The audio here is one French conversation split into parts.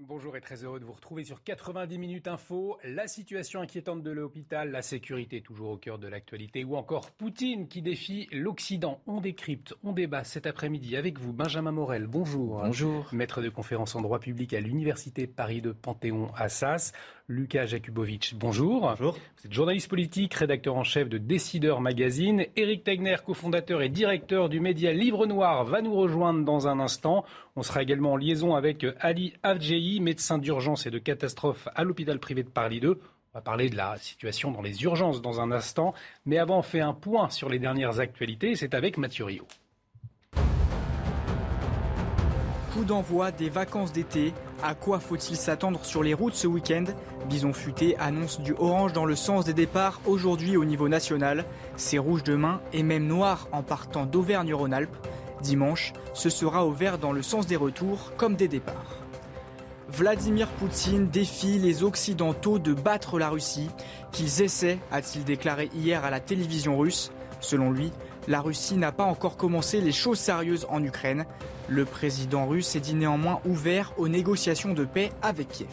Bonjour et très heureux de vous retrouver sur 90 minutes info. La situation inquiétante de l'hôpital, la sécurité toujours au cœur de l'actualité ou encore Poutine qui défie l'Occident. On décrypte, on débat cet après-midi avec vous Benjamin Morel. Bonjour. Bonjour. Maître de conférence en droit public à l'Université Paris de Panthéon-Assas. Lucas Jakubowicz, bonjour. Bonjour. Vous êtes journaliste politique, rédacteur en chef de Décideur Magazine. Éric Tegner, cofondateur et directeur du média Livre Noir, va nous rejoindre dans un instant. On sera également en liaison avec Ali Avjei, médecin d'urgence et de catastrophe à l'hôpital privé de Paris 2. On va parler de la situation dans les urgences dans un instant. Mais avant, on fait un point sur les dernières actualités. C'est avec Mathieu Rio. Coup d'envoi des vacances d'été. À quoi faut-il s'attendre sur les routes ce week-end? Bison Futé annonce du orange dans le sens des départs aujourd'hui au niveau national. C'est rouge demain et même noir en partant d'Auvergne-Rhône-Alpes. Dimanche, ce sera au vert dans le sens des retours comme des départs. Vladimir Poutine défie les Occidentaux de battre la Russie, qu'ils essaient, a-t-il déclaré hier à la télévision russe. Selon lui, la Russie n'a pas encore commencé les choses sérieuses en Ukraine. Le président russe est dit néanmoins ouvert aux négociations de paix avec Kiev.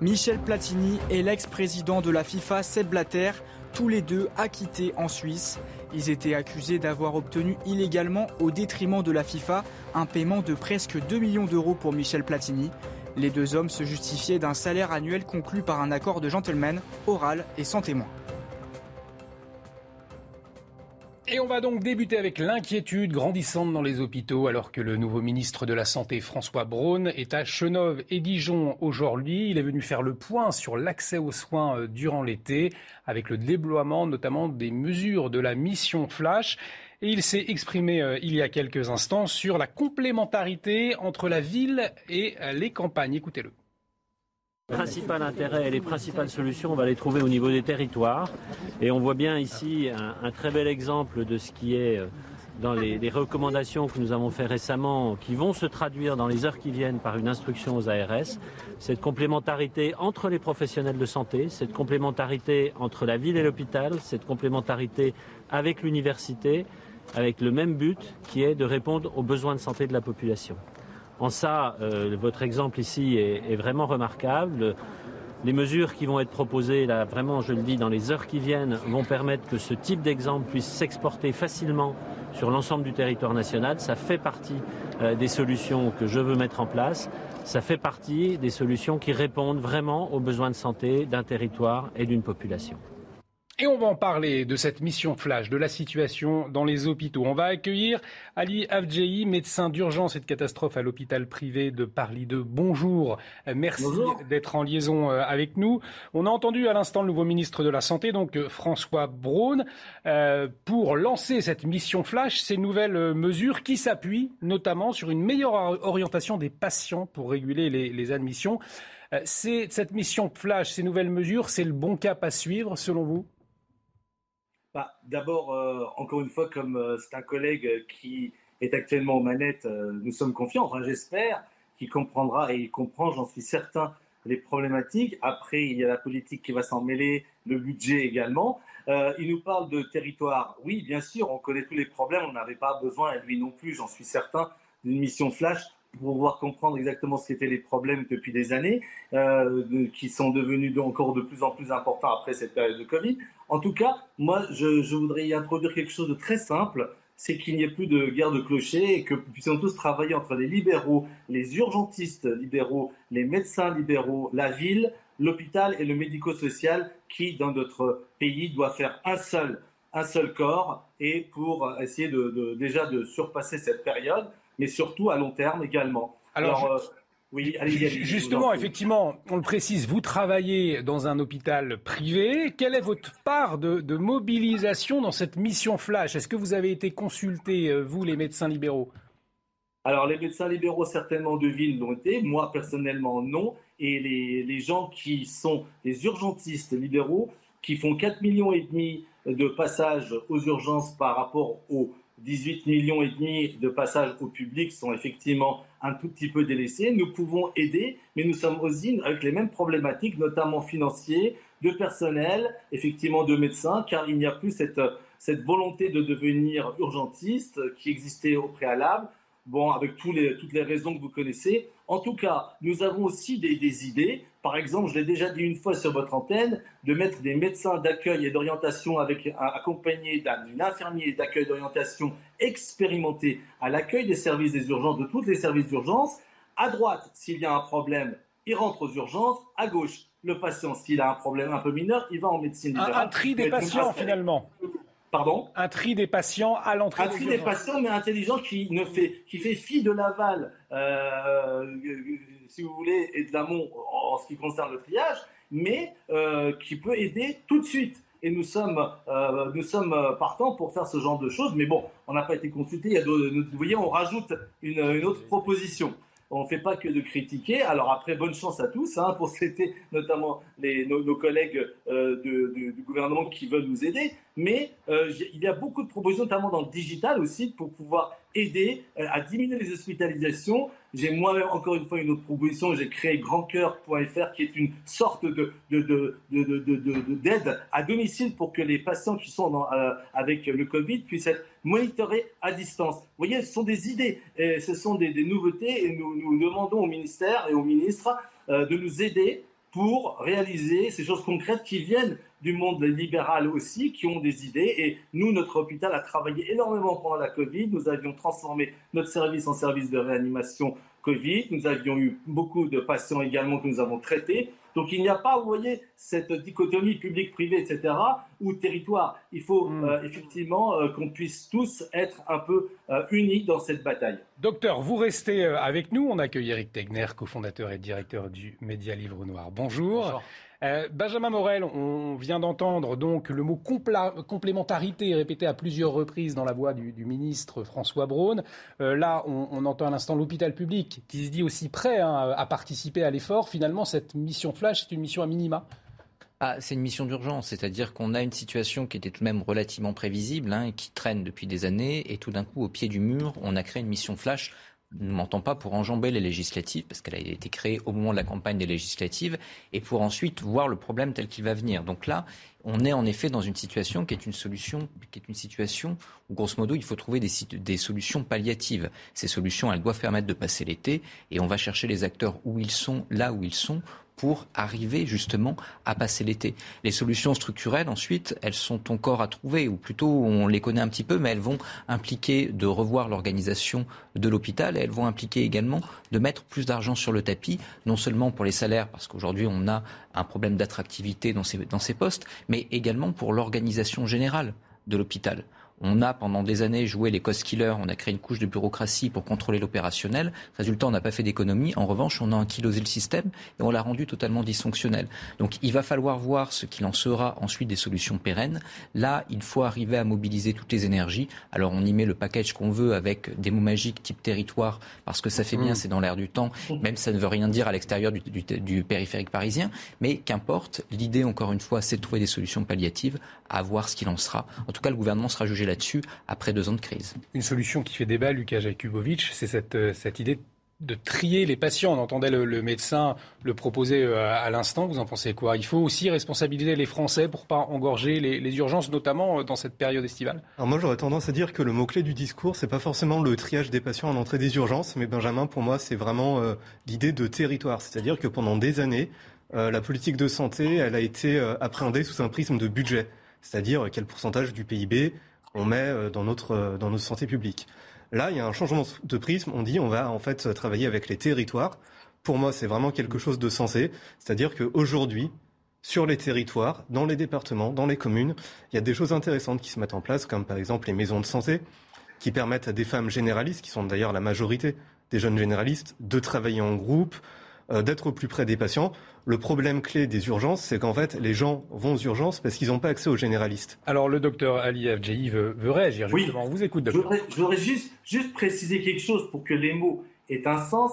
Michel Platini et l'ex-président de la FIFA Seb Blatter, tous les deux acquittés en Suisse. Ils étaient accusés d'avoir obtenu illégalement, au détriment de la FIFA, un paiement de presque 2 millions d'euros pour Michel Platini. Les deux hommes se justifiaient d'un salaire annuel conclu par un accord de gentleman, oral et sans témoin. Et on va donc débuter avec l'inquiétude grandissante dans les hôpitaux alors que le nouveau ministre de la Santé François Braun est à Chenov et Dijon aujourd'hui. Il est venu faire le point sur l'accès aux soins euh, durant l'été avec le déploiement notamment des mesures de la mission Flash. Et il s'est exprimé euh, il y a quelques instants sur la complémentarité entre la ville et euh, les campagnes. Écoutez-le principal intérêt et les principales solutions, on va les trouver au niveau des territoires. Et on voit bien ici un, très bel exemple de ce qui est euh, dans les, recommandations que nous avons fait récemment, qui vont se traduire dans les heures qui viennent par une instruction aux ARS. Cette complémentarité entre les professionnels de santé, cette complémentarité entre la ville et l'hôpital, cette complémentarité avec l'université, avec le même but qui est de répondre aux besoins de santé de la population. En ça, euh, votre exemple ici est, vraiment remarquable. Les mesures qui vont être proposées, là, vraiment, je le dis, dans les heures qui viennent, vont permettre que ce type d'exemple puisse s'exporter facilement sur l'ensemble du territoire national. Ça fait partie euh, des solutions que je veux mettre en place. Ça fait partie des solutions qui répondent vraiment aux besoins de santé d'un territoire et d'une population. Et on va en parler de cette mission flash, de la situation dans les hôpitaux. On va accueillir Ali Avjei, médecin d'urgence et de catastrophe à l'hôpital privé de Paris 2. Bonjour, merci d'être en liaison euh, avec nous. On a entendu à l'instant le nouveau ministre de la Santé, donc euh, François Braun, euh, pour lancer cette mission flash, ces nouvelles mesures qui s'appuient notamment sur une meilleure orientation des patients pour réguler les, les admissions. cette mission flash, ces nouvelles mesures, c'est le bon cap à suivre selon vous? Bah, D'abord, euh, encore une fois, comme euh, c'est un collègue qui est actuellement aux manettes, euh, nous sommes confiants, enfin j'espère qu'il comprendra et il comprend, j'en suis certain, les problématiques. Après, il y a la politique qui va s'en mêler, le budget également. il nous parle de territoire. Oui, bien sûr, on connaît tous les problèmes, on n'avait pas besoin, et lui non plus, j'en suis certain, d'une mission flash pour pouvoir comprendre exactement ce qu'étaient les problèmes depuis des années, euh, qui sont devenus encore de plus en plus importants après cette période de Covid. En tout cas, moi, je, je voudrais y introduire quelque chose de très simple, c'est qu'il n'y ait plus de guerre de clochers et que nous puissions tous travailler entre les libéraux, les urgentistes libéraux, les médecins libéraux, la ville, l'hôpital et le médico-social qui, dans notre pays, doit faire un seul, un seul corps et pour essayer de, de déjà de surpasser cette période mais surtout à long terme également. Alors, euh, oui, allez, allez, Justement, effectivement, on le précise, vous travaillez dans un hôpital privé. Quelle est votre part de, mobilisation dans cette mission flash? Est-ce que vous avez été consulté, euh, vous, les médecins libéraux? Alors, les médecins libéraux, certainement de ville, l'ont été. Moi, personnellement, non. Et les, les, gens qui sont les urgentistes libéraux, qui font 4,5 millions et demi de passages aux urgences par rapport aux 18 millions et demi de passages au public, sont effectivement un tout petit peu délaissés. Nous pouvons aider, mais nous sommes aussi avec les mêmes problématiques, notamment financiers, de personnel, effectivement de médecins, car il n'y a plus cette, cette volonté de devenir urgentiste qui existait au préalable bon, avec tous les, toutes les raisons que vous connaissez. En tout cas, nous avons aussi des, des idées. Par exemple, je l'ai déjà dit une fois sur votre antenne, de mettre des médecins d'accueil et d'orientation avec accompagnés d'un infirmier d'accueil et d'orientation expérimenté à l'accueil des services des urgences, de tous les services d'urgence. À droite, s'il y a un problème, il rentre aux urgences. À gauche, le patient, s'il a un problème un peu mineur, il va en médecine libérale. Un, tri des patients, finalement. Pardon Un tri des patients à l'entrée. Un tri des patients, mais intelligent qui ne fait, qui fait fi de l'aval, euh, si vous voulez, et de l'amont en ce qui concerne le triage, mais euh, qui peut aider tout de suite. Et nous sommes, euh, nous sommes partants pour faire ce genre de choses. Mais bon, on n'a pas été consulté. Vous voyez, on rajoute une, une autre proposition on ne fait pas que de critiquer. Alors après, bonne chance à tous hein, pour c'était notamment les, nos, collègues euh, du gouvernement qui veulent nous aider. Mais euh, il y a beaucoup de propositions, notamment dans le digital aussi, pour pouvoir aider euh, à diminuer les hospitalisations. J'ai moi-même encore une fois une autre proposition. J'ai créé grandcoeur.fr qui est une sorte de, d'aide à domicile pour que les patients qui sont avec le Covid puissent être monitorés à distance. Vous voyez, ce sont des idées, ce sont des, nouveautés et nous demandons au ministère et au ministre de nous aider pour réaliser ces choses concrètes qui viennent du monde libéral aussi, qui ont des idées. Et nous, notre hôpital a travaillé énormément pendant la Covid. Nous avions transformé notre service en service de réanimation Covid. Nous avions eu beaucoup de patients également que nous avons traités. Donc il n'y a pas, vous voyez, cette dichotomie public-privé, etc., ou territoire. Il faut hmm. euh, effectivement euh, qu'on puisse tous être un peu euh, unis dans cette bataille. Docteur, vous restez avec nous. On accueille Eric Tegner, cofondateur et directeur du Média Livre Noir. Bonjour. Bonjour. Euh, Benjamin Morel, on vient d'entendre donc le mot complémentarité répété à plusieurs reprises dans la voix du, ministre François Braun. Euh, là, on, entend à l'instant l'hôpital public qui se dit aussi prêt hein, à participer à l'effort. Finalement, cette mission flash, c'est une mission à minima. Ah, c'est une mission d'urgence, c'est-à-dire qu'on a une situation qui était tout de même relativement prévisible, hein, qui traîne depuis des années, et tout d'un coup, au pied du mur, on a créé une mission flash ne m'entend pas pour enjamber les législatives, parce qu'elle a été créée au moment de la campagne des législatives, et pour ensuite voir le problème tel qu'il va venir. Donc là, on est en effet dans une situation qui est une solution, qui est une situation où, grosso modo, il faut trouver des, des solutions palliatives. Ces solutions, elles doivent permettre de passer l'été, et on va chercher les acteurs où ils sont, là où ils sont, pour arriver justement à passer l'été. Les solutions structurelles, ensuite, elles sont encore à trouver, ou plutôt on les connaît un petit peu, mais elles vont impliquer de revoir l'organisation de l'hôpital et elles vont impliquer également de mettre plus d'argent sur le tapis, non seulement pour les salaires, parce qu'aujourd'hui on a un problème d'attractivité dans ces, dans ces postes, mais également pour l'organisation générale de l'hôpital. On a pendant des années joué les cost killers, on a créé une couche de bureaucratie pour contrôler l'opérationnel. Résultat, on n'a pas fait d'économie. En revanche, on a ankylosé le système et on l'a rendu totalement dysfonctionnel. Donc il va falloir voir ce qu'il en sera ensuite des solutions pérennes. Là, il faut arriver à mobiliser toutes les énergies. Alors on y met le package qu'on veut avec des mots magiques type territoire parce que ça fait bien, mmh. c'est dans l'air du temps, même ça ne veut rien dire à l'extérieur du, du périphérique parisien. Mais qu'importe, l'idée encore une fois, c'est de trouver des solutions palliatives, à voir ce qu'il en sera. En tout cas, le gouvernement sera jugé là-dessus après deux ans de crise. Une solution qui fait débat, Lucas Jakubovic, c'est cette, euh, cette idée de trier les patients. On entendait le, médecin le proposer euh, à, l'instant. Vous en pensez quoi? Il faut aussi responsabiliser les Français pour pas engorger les, urgences, notamment euh, dans cette période estivale. Alors moi, j'aurais tendance à dire que le mot clé du discours, c'est pas forcément le triage des patients à l'entrée des urgences, mais Benjamin, pour moi, c'est vraiment l'idée de territoire. C'est-à-dire que pendant des années, la politique de santé, elle a été appréhendée sous un prisme de budget, c'est-à-dire quel pourcentage du PIB on met euh, dans notre, euh, dans notre santé publique. Là, il y a un changement de prisme. On dit on va en fait travailler avec les territoires. Pour moi, c'est vraiment quelque chose de sensé. C'est-à-dire qu'aujourd'hui, sur les territoires, dans les départements, dans les communes, il y a des choses intéressantes qui se mettent en place, comme par exemple les maisons de santé, qui permettent à des femmes généralistes, qui sont d'ailleurs la majorité des jeunes généralistes, de travailler en groupe, d'être plus près des patients. Le problème clé des urgences, c'est qu'en fait, les gens vont aux urgences parce qu'ils n'ont pas accès aux généralistes. Alors, le docteur Ali Afjaï veut, réagir, justement. On vous écoute, docteur. Je voudrais, juste, juste préciser quelque chose pour que les mots aient un sens.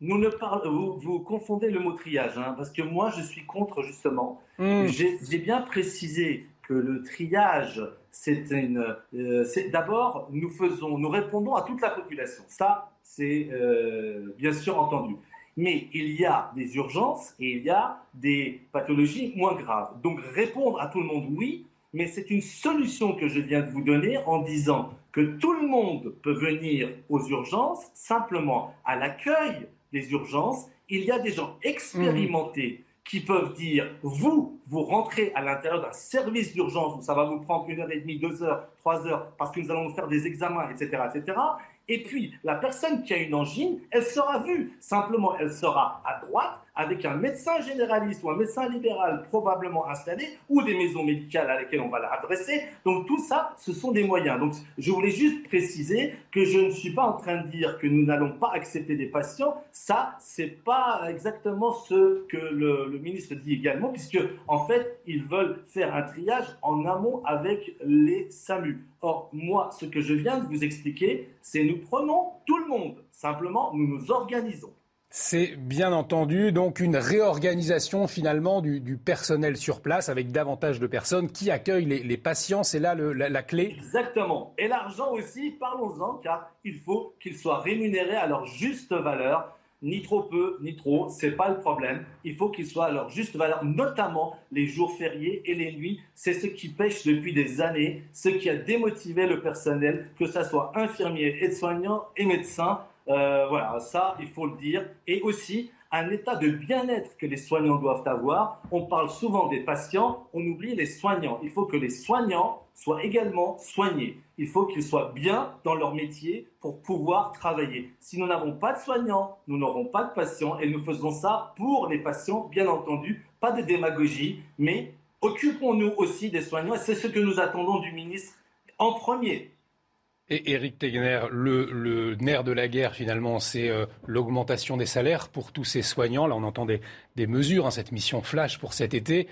Nous ne vous, vous, confondez le mot triage, hein, parce que moi, je suis contre, justement. Hmm. J'ai bien précisé que le triage, c'est une. Euh, d'abord, nous faisons, nous répondons à toute la population. Ça, c'est euh, bien sûr entendu. Mais il y a des urgences et il y a des pathologies moins graves. Donc répondre à tout le monde, oui, mais c'est une solution que je viens de vous donner en disant que tout le monde peut venir aux urgences, simplement à l'accueil des urgences, il y a des gens expérimentés qui peuvent dire, vous, vous rentrez à l'intérieur d'un service d'urgence où ça va vous prendre une heure et demie, deux heures, trois heures, parce que nous allons vous faire des examens, etc., etc. Et puis, la personne qui a une angine, elle sera vue. Simplement, elle sera à droite avec un médecin généraliste ou un médecin libéral probablement installé ou des maisons médicales à lesquelles on va l'adresser. Donc tout ça, ce sont des moyens. Donc je voulais juste préciser que je ne suis pas en train de dire que nous n'allons pas accepter des patients. Ça, c'est pas exactement ce que le, le, ministre dit également, puisque en fait, ils veulent faire un triage en amont avec les SAMU. Or, moi, ce que je viens de vous expliquer, c'est nous prenons tout le monde. Simplement, nous nous organisons. C'est bien entendu donc une réorganisation finalement du, personnel sur place avec davantage de personnes qui accueillent les, patients. C'est là la, clé. Exactement. Et l'argent aussi, parlons-en, car il faut qu'il soit rémunéré à leur juste valeur. Ni trop peu, ni trop, c'est pas le problème. Il faut qu'il soit à leur juste valeur, notamment les jours fériés et les nuits. C'est ce qui pêche depuis des années, ce qui a démotivé le personnel, que ce soit infirmiers, aides-soignants et médecins. Euh, voilà, ça, il faut le dire. Et aussi, un état de bien-être que les soignants doivent avoir. On parle souvent des patients, on oublie les soignants. Il faut que les soignants soient également soignés. Il faut qu'ils soient bien dans leur métier pour pouvoir travailler. Si nous n'avons pas de soignants, nous n'aurons pas de patients et nous faisons ça pour les patients, bien entendu. Pas de démagogie, mais occupons-nous aussi des soignants et c'est ce que nous attendons du ministre en premier. Et Eric Tegner, le, nerf de la guerre, finalement, c'est euh, l'augmentation des salaires pour tous ces soignants. Là, on entend des, mesures, hein, cette mission flash pour cet été.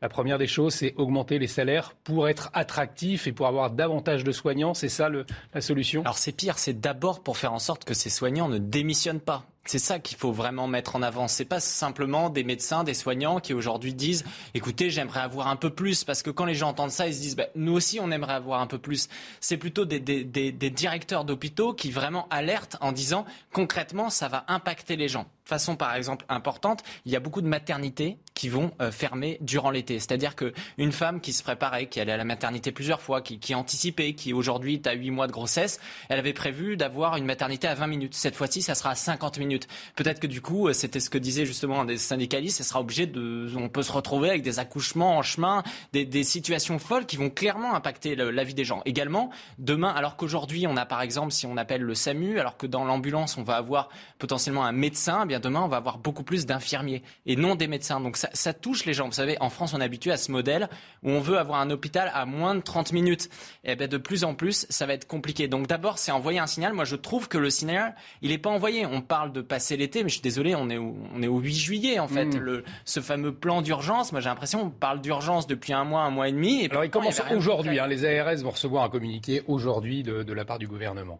La première des choses, c'est augmenter les salaires pour être attractif et pour avoir davantage de soignants. C'est ça la solution? Alors c'est pire, c'est d'abord pour faire en sorte que ces soignants ne démissionnent pas. C'est ça qu'il faut vraiment mettre en avant. C'est pas simplement des médecins, des soignants qui aujourd'hui disent "Écoutez, j'aimerais avoir un peu plus", parce que quand les gens entendent ça, ils se disent bah, "Nous aussi, on aimerait avoir un peu plus". C'est plutôt des, des, directeurs d'hôpitaux qui vraiment alertent en disant concrètement, ça va impacter les gens. Façon, par exemple, importante, il y a beaucoup de maternités qui vont euh, fermer durant l'été. C'est-à-dire qu'une femme qui se préparait, qui allait à la maternité plusieurs fois, qui, qui anticipait, qui aujourd'hui est à 8 mois de grossesse, elle avait prévu d'avoir une maternité à 20 minutes. Cette fois-ci, ça sera à 50 minutes. Peut-être que du coup, euh, c'était ce que disait justement un des syndicalistes, sera obligé de, on peut se retrouver avec des accouchements en chemin, des, situations folles qui vont clairement impacter la vie des gens. Également, demain, alors qu'aujourd'hui, on a par exemple, si on appelle le SAMU, alors que dans l'ambulance, on va avoir potentiellement un médecin, demain, on va avoir beaucoup plus d'infirmiers et non des médecins. Donc ça, ça touche les gens. Vous savez, en France, on est habitué à ce modèle où on veut avoir un hôpital à moins de 30 minutes. Et eh bien de plus en plus, ça va être compliqué. Donc d'abord, c'est envoyer un signal. Moi, je trouve que le signal, il n'est pas envoyé. On parle de passer l'été, mais je suis désolé, on est au, on est au 8 juillet en fait. Hmm. Le, ce fameux plan d'urgence, moi j'ai l'impression qu'on parle d'urgence depuis un mois, un mois et demi. Et Alors il commence aujourd'hui. Hein, les ARS vont recevoir un communiqué aujourd'hui de, de la part du gouvernement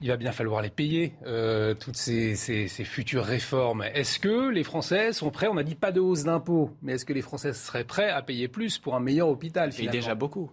il va bien falloir les payer, euh, toutes ces, ces, ces, futures réformes. Est-ce que les Français sont prêts On n'a dit pas de hausse d'impôts, mais est-ce que les Français seraient prêts à payer plus pour un meilleur hôpital finalement? Et déjà beaucoup.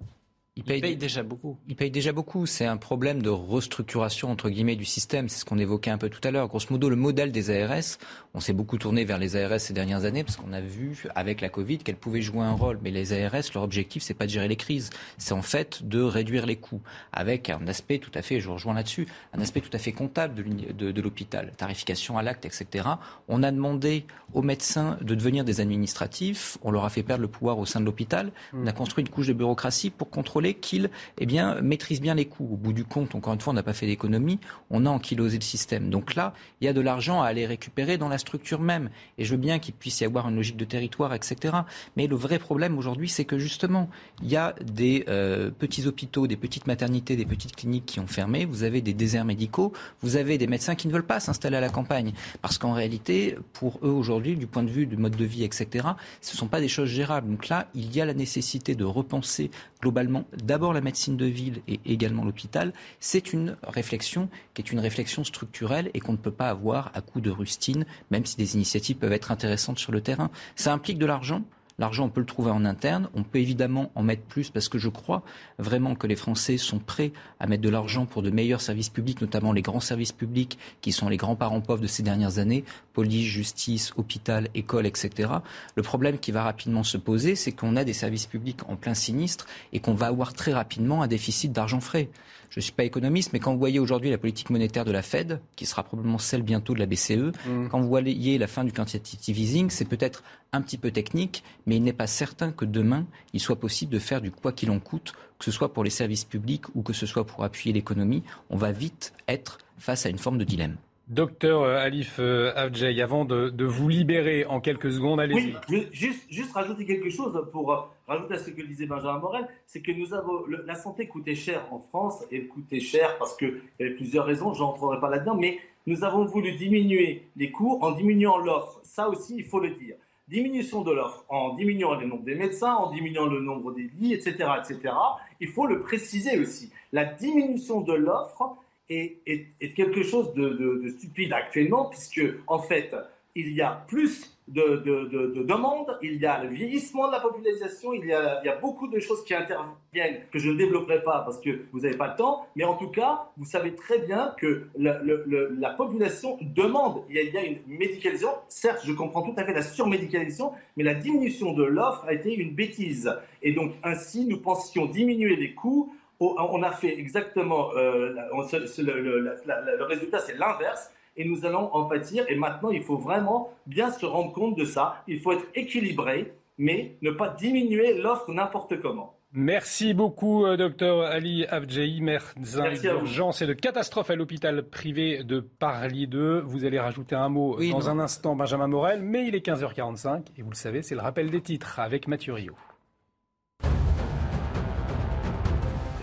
Il paye, déjà beaucoup. Il paye déjà beaucoup. C'est un problème de restructuration entre guillemets du système. C'est ce qu'on évoquait un peu tout à l'heure. Grosso modo, le modèle des ARS, on s'est beaucoup tourné vers les ARS ces dernières années parce qu'on a vu avec la Covid qu'elles pouvaient jouer un rôle. Mais les ARS, leur objectif, c'est pas de gérer les crises. C'est en fait de réduire les coûts avec un aspect tout à fait, je rejoins là-dessus, un aspect tout à fait comptable de, l'hôpital, tarification à l'acte, etc. On a demandé aux médecins de devenir des administratifs. On leur a fait perdre le pouvoir au sein de l'hôpital. On a construit une couche de bureaucratie pour contrôler contrôler qu'il eh bien, maîtrise bien les coûts. Au bout du compte, encore une fois, on n'a pas fait d'économie, on a ankylosé le système. Donc là, il y a de l'argent à aller récupérer dans la structure même. Et je veux bien qu'il puisse y avoir une logique de territoire, etc. Mais le vrai problème aujourd'hui, c'est que justement, il y a des euh, petits hôpitaux, des petites maternités, des petites cliniques qui ont fermé, vous avez des déserts médicaux, vous avez des médecins qui ne veulent pas s'installer à la campagne. Parce qu'en réalité, pour eux aujourd'hui, du point de vue du mode de vie, etc., ce ne sont pas des choses gérables. Donc là, il y a la nécessité de repenser globalement d'abord la médecine de ville et également l'hôpital. C'est une réflexion qui est une réflexion structurelle et qu'on ne peut pas avoir à coup de rustine, même si des initiatives peuvent être intéressantes sur le terrain. Ça implique de l'argent. L'argent, on peut le trouver en interne. On peut évidemment en mettre plus parce que je crois vraiment que les Français sont prêts à mettre de l'argent pour de meilleurs services publics, notamment les grands services publics qui sont les grands parents pauvres de ces dernières années, police, justice, hôpital, école, etc. Le problème qui va rapidement se poser, c'est qu'on a des services publics en plein sinistre et qu'on va avoir très rapidement un déficit d'argent frais. Je ne suis pas économiste, mais quand vous voyez aujourd'hui la politique monétaire de la Fed, qui sera probablement celle bientôt de la BCE, mmh. quand vous voyez la fin du quantitative easing, c'est peut-être un petit peu technique, mais il n'est pas certain que demain, il soit possible de faire du quoi qu'il en coûte, que ce soit pour les services publics ou que ce soit pour appuyer l'économie. On va vite être face à une forme de dilemme. Docteur euh, Alif euh, Avjay, avant de, vous libérer en quelques secondes, allez-y. Oui, juste, rajouter quelque chose pour euh, rajouter à ce que disait Benjamin Morel, c'est que nous avons la santé coûtait cher en France et coûtait cher parce qu'il y avait plusieurs raisons, je n'entrerai pas là-dedans, mais nous avons voulu diminuer les coûts en diminuant l'offre. Ça aussi, il faut le dire. Diminution de l'offre en diminuant le nombre des médecins, en diminuant le nombre des lits, etc., etc. Il faut le préciser aussi. La diminution de l'offre est, quelque chose de, stupide actuellement, puisque en fait, il y a plus de, demandes, il y a le vieillissement de la population, il y a, il y a beaucoup de choses qui interviennent que je ne développerai pas parce que vous n'avez pas le temps, mais en tout cas, vous savez très bien que la population demande, il y, a, il y, a, une médicalisation, certes, je comprends tout à fait la surmédicalisation, mais la diminution de l'offre a été une bêtise. Et donc, ainsi, nous pensions diminuer les coûts on a fait exactement euh, le, résultat, c'est l'inverse. Et nous allons en pâtir. Et maintenant, il faut vraiment bien se rendre compte de ça. Il faut être équilibré, mais ne pas diminuer l'offre n'importe comment. Merci beaucoup, euh, docteur Ali Avdjaï, médecin d'urgence et de catastrophe à l'hôpital privé de Paris 2. Vous allez rajouter un mot dans un instant, Benjamin Morel, mais il est 15h45 et vous le savez, c'est le rappel des titres avec Mathieu Rio.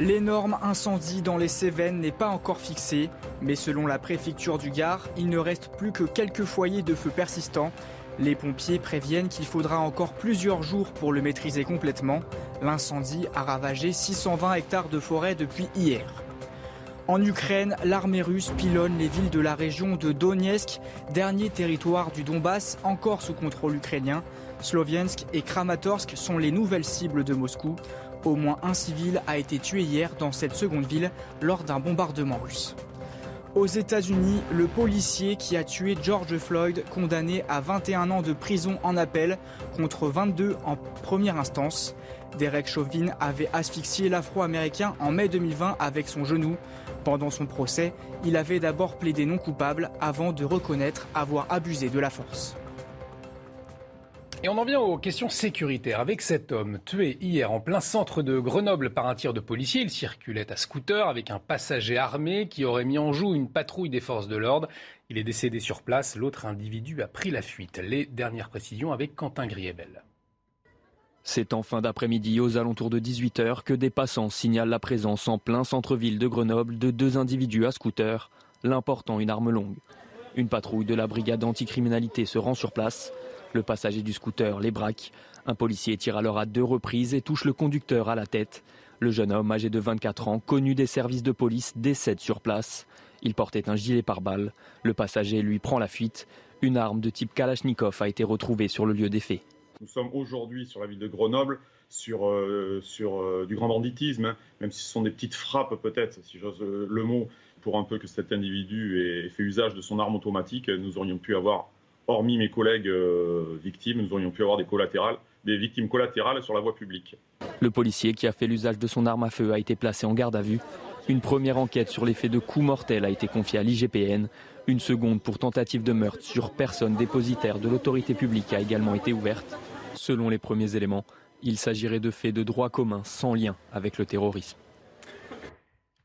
L'énorme incendie dans les Cévennes n'est pas encore fixé, mais selon la préfecture du Gard, il ne reste plus que quelques foyers de feu persistants. Les pompiers préviennent qu'il faudra encore plusieurs jours pour le maîtriser complètement. L'incendie a ravagé 620 hectares de forêt depuis hier. En Ukraine, l'armée russe pilonne les villes de la région de Donetsk, dernier territoire du Donbass encore sous contrôle ukrainien. Sloviansk et Kramatorsk sont les nouvelles cibles de Moscou. Au moins un civil a été tué hier dans cette seconde ville lors d'un bombardement russe. Aux États-Unis, le policier qui a tué George Floyd, condamné à 21 ans de prison en appel contre 22 en première instance. Derek Chauvin avait asphyxié l'Afro-Américain en mai 2020 avec son genou. Pendant son procès, il avait d'abord plaidé non coupable avant de reconnaître avoir abusé de la force. Et on en vient aux questions sécuritaires. Avec cet homme tué hier en plein centre de Grenoble par un tir de policier, il circulait à scooter avec un passager armé qui aurait mis en joue une patrouille des forces de l'ordre. Il est décédé sur place. L'autre individu a pris la fuite. Les dernières précisions avec Quentin Griebel. C'est en fin d'après-midi, aux alentours de 18h, que des passants signalent la présence en plein centre-ville de Grenoble de deux individus à scooter, l'important une arme longue. Une patrouille de la brigade anticriminalité se rend sur place. Le passager du scooter les braque. Un policier tire alors à deux reprises et touche le conducteur à la tête. Le jeune homme, âgé de 24 ans, connu des services de police, décède sur place. Il portait un gilet pare-balles. Le passager lui prend la fuite. Une arme de type Kalachnikov a été retrouvée sur le lieu des faits. Nous sommes aujourd'hui sur la ville de Grenoble, sur, euh, euh, du grand banditisme, hein. même si ce sont des petites frappes peut-être, si j'ose euh, le mot, pour un peu que cet individu ait fait usage de son arme automatique, nous aurions pu avoir hormis mes collègues euh, victimes, nous aurions pu avoir des collatérales, des victimes collatérales sur la voie publique. Le policier qui a fait l'usage de son arme à feu a été placé en garde à vue. Une première enquête sur l'effet de coups mortels a été confiée à l'IGPN. Une seconde pour tentative de meurtre sur personne dépositaire de l'autorité publique a également été ouverte. Selon les premiers éléments, Il s'agirait de faits de droit commun sans lien avec le terrorisme.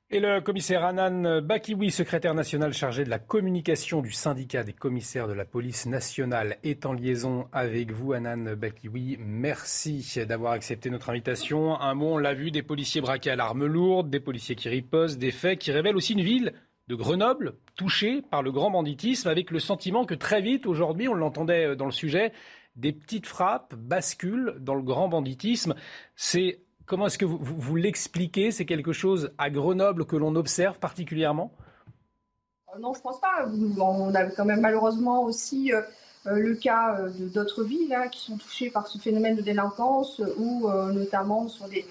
Et le commissaire Anan Bakiwi, secrétaire national chargé de la communication du syndicat des commissaires de la police nationale, est en liaison avec vous, Anan Bakiwi. Merci d'avoir accepté notre invitation. Un mot, on l'a vu, des policiers braqués à l'arme lourde, des policiers qui ripostent, des faits qui révèlent aussi une ville de Grenoble touchée par le grand banditisme, avec le sentiment que très vite, aujourd'hui, on l'entendait dans le sujet, des petites frappes basculent dans le grand banditisme. C'est Comment est-ce que vous, l'expliquez? C'est quelque chose à Grenoble que l'on observe particulièrement? Euh, Non, je ne pense pas. On a quand même malheureusement aussi euh, euh, le cas d'autres villes hein, qui sont touchées par ce phénomène de délinquance, où notamment sur des,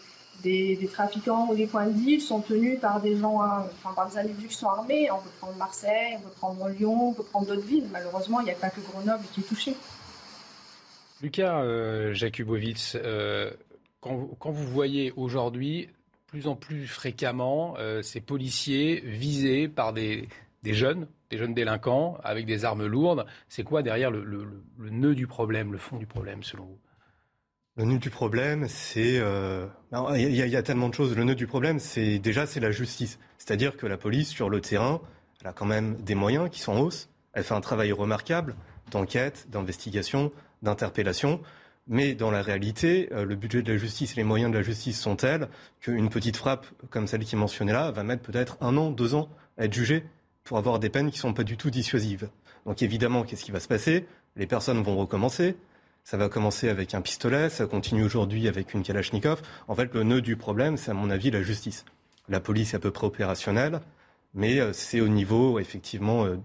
trafiquants ou des points de deal sont tenus par des gens, hein, enfin, par des individus qui sont armés. On peut prendre Marseille, on peut prendre Lyon, on peut prendre d'autres villes. Malheureusement, il n'y a pas que Grenoble qui est touché. Lucas Jakubowicz, quand vous, voyez aujourd'hui plus en plus fréquemment euh, ces policiers visés par des, jeunes, des jeunes délinquants avec des armes lourdes, c'est quoi derrière le, nœud du problème, le fond du problème selon vous? Le nœud du problème, c'est euh, il y, a tellement de choses. Le nœud du problème, c'est déjà c'est la justice. C'est-à-dire que la police sur le terrain, elle a quand même des moyens qui sont en hausse. Elle fait un travail remarquable d'enquête, d'investigation, d'interpellation. Mais dans la réalité, euh, le budget de la justice et les moyens de la justice sont tels qu'une petite frappe comme celle qui est mentionnée là va mettre peut-être un an, deux ans à être jugée pour avoir des peines qui ne sont pas du tout dissuasives? Donc évidemment, qu'est-ce qui va se passer? Les personnes vont recommencer. Ça va commencer avec un pistolet, ça continue aujourd'hui avec une Kalachnikov. En fait, le nœud du problème, c'est à mon avis la justice. La police est à peu près opérationnelle, mais euh, c'est au niveau effectivement euh,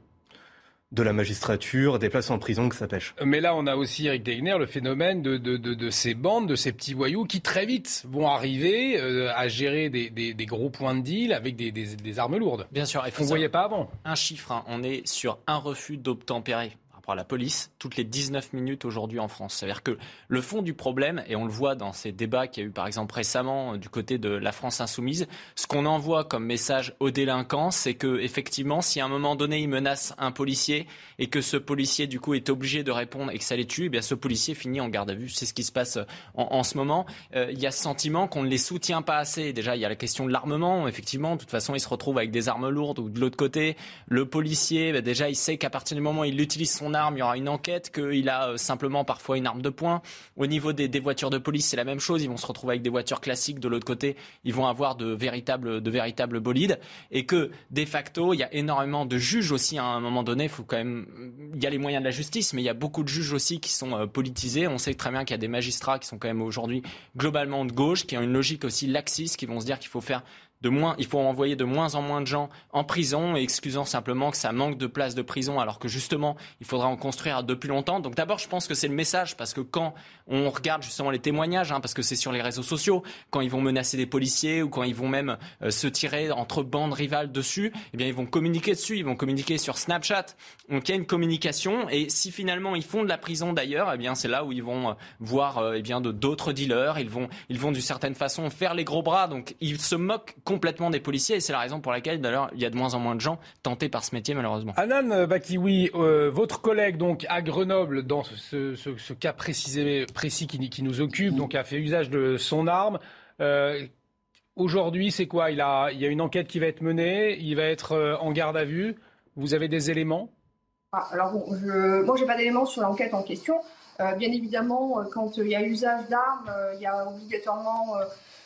de la magistrature, des places en prison que ça pêche. Mais là, on a aussi, Eric Degner, le phénomène de, de, ces bandes, de ces petits voyous qui très vite vont arriver euh, à gérer des, gros points de deal avec des, armes lourdes. Bien sûr. On ne voyait pas avant. Un chiffre, hein. on est sur un refus d'obtempérer à la police toutes les 19 minutes aujourd'hui en France. C'est-à-dire que le fond du problème, et on le voit dans ces débats qu'il y a eu par exemple récemment euh, du côté de la France insoumise, ce qu'on envoie comme message aux délinquants, c'est que effectivement, si à un moment donné ils menacent un policier et que ce policier du coup est obligé de répondre et que ça les tue, eh bien ce policier finit en garde à vue. C'est ce qui se passe euh, en, ce moment. Euh, il y a ce sentiment qu'on ne les soutient pas assez. Déjà, il y a la question de l'armement. Effectivement, de toute façon, ils se retrouvent avec des armes lourdes ou de l'autre côté, le policier, ben, déjà, il sait qu'à partir du moment où il utilise son arme, il y aura une enquête, qu'il a euh, simplement parfois une arme de poing. Au niveau des, voitures de police, c'est la même chose. Ils vont se retrouver avec des voitures classiques. De l'autre côté, ils vont avoir de véritables, de véritables bolides. Et que, de facto, il y a énormément de juges aussi à un moment donné. Faut quand même, il y a les moyens de la justice, mais il y a beaucoup de juges aussi qui sont euh, politisés. On sait très bien qu'il y a des magistrats qui sont quand même aujourd'hui globalement de gauche, qui ont une logique aussi laxiste, qui vont se dire qu'il faut faire de moins, il faut envoyer de moins en moins de gens en prison, excusant simplement que ça manque de places de prison, alors que justement, il faudra en construire depuis longtemps. Donc d'abord, je pense que c'est le message, parce que quand on regarde justement les témoignages, hein, parce que c'est sur les réseaux sociaux, quand ils vont menacer des policiers ou quand ils vont même euh, se tirer entre bandes rivales dessus, eh bien ils vont communiquer dessus, ils vont communiquer sur Snapchat. Donc il y a une communication, et si finalement ils font de la prison d'ailleurs, eh bien c'est là où ils vont euh, voir euh, eh bien d'autres dealers, ils vont, ils vont d'une certaine façon faire les gros bras, donc ils se moquent complètement des policiers et c'est la raison pour laquelle d'ailleurs il y a de moins en moins de gens tentés par ce métier malheureusement. Anan Bakiwi, euh, votre collègue donc à Grenoble dans ce, cas précis, précis qui, nous occupe, donc a fait usage de son arme. Euh, aujourd'hui, c'est quoi? Il, a, il y a une enquête qui va être menée, il va être euh, en garde à vue. Vous avez des éléments? Ah, Alors bon, je, moi j'ai pas d'éléments sur l'enquête en question. bien évidemment, quand il y a usage d'armes, il y a obligatoirement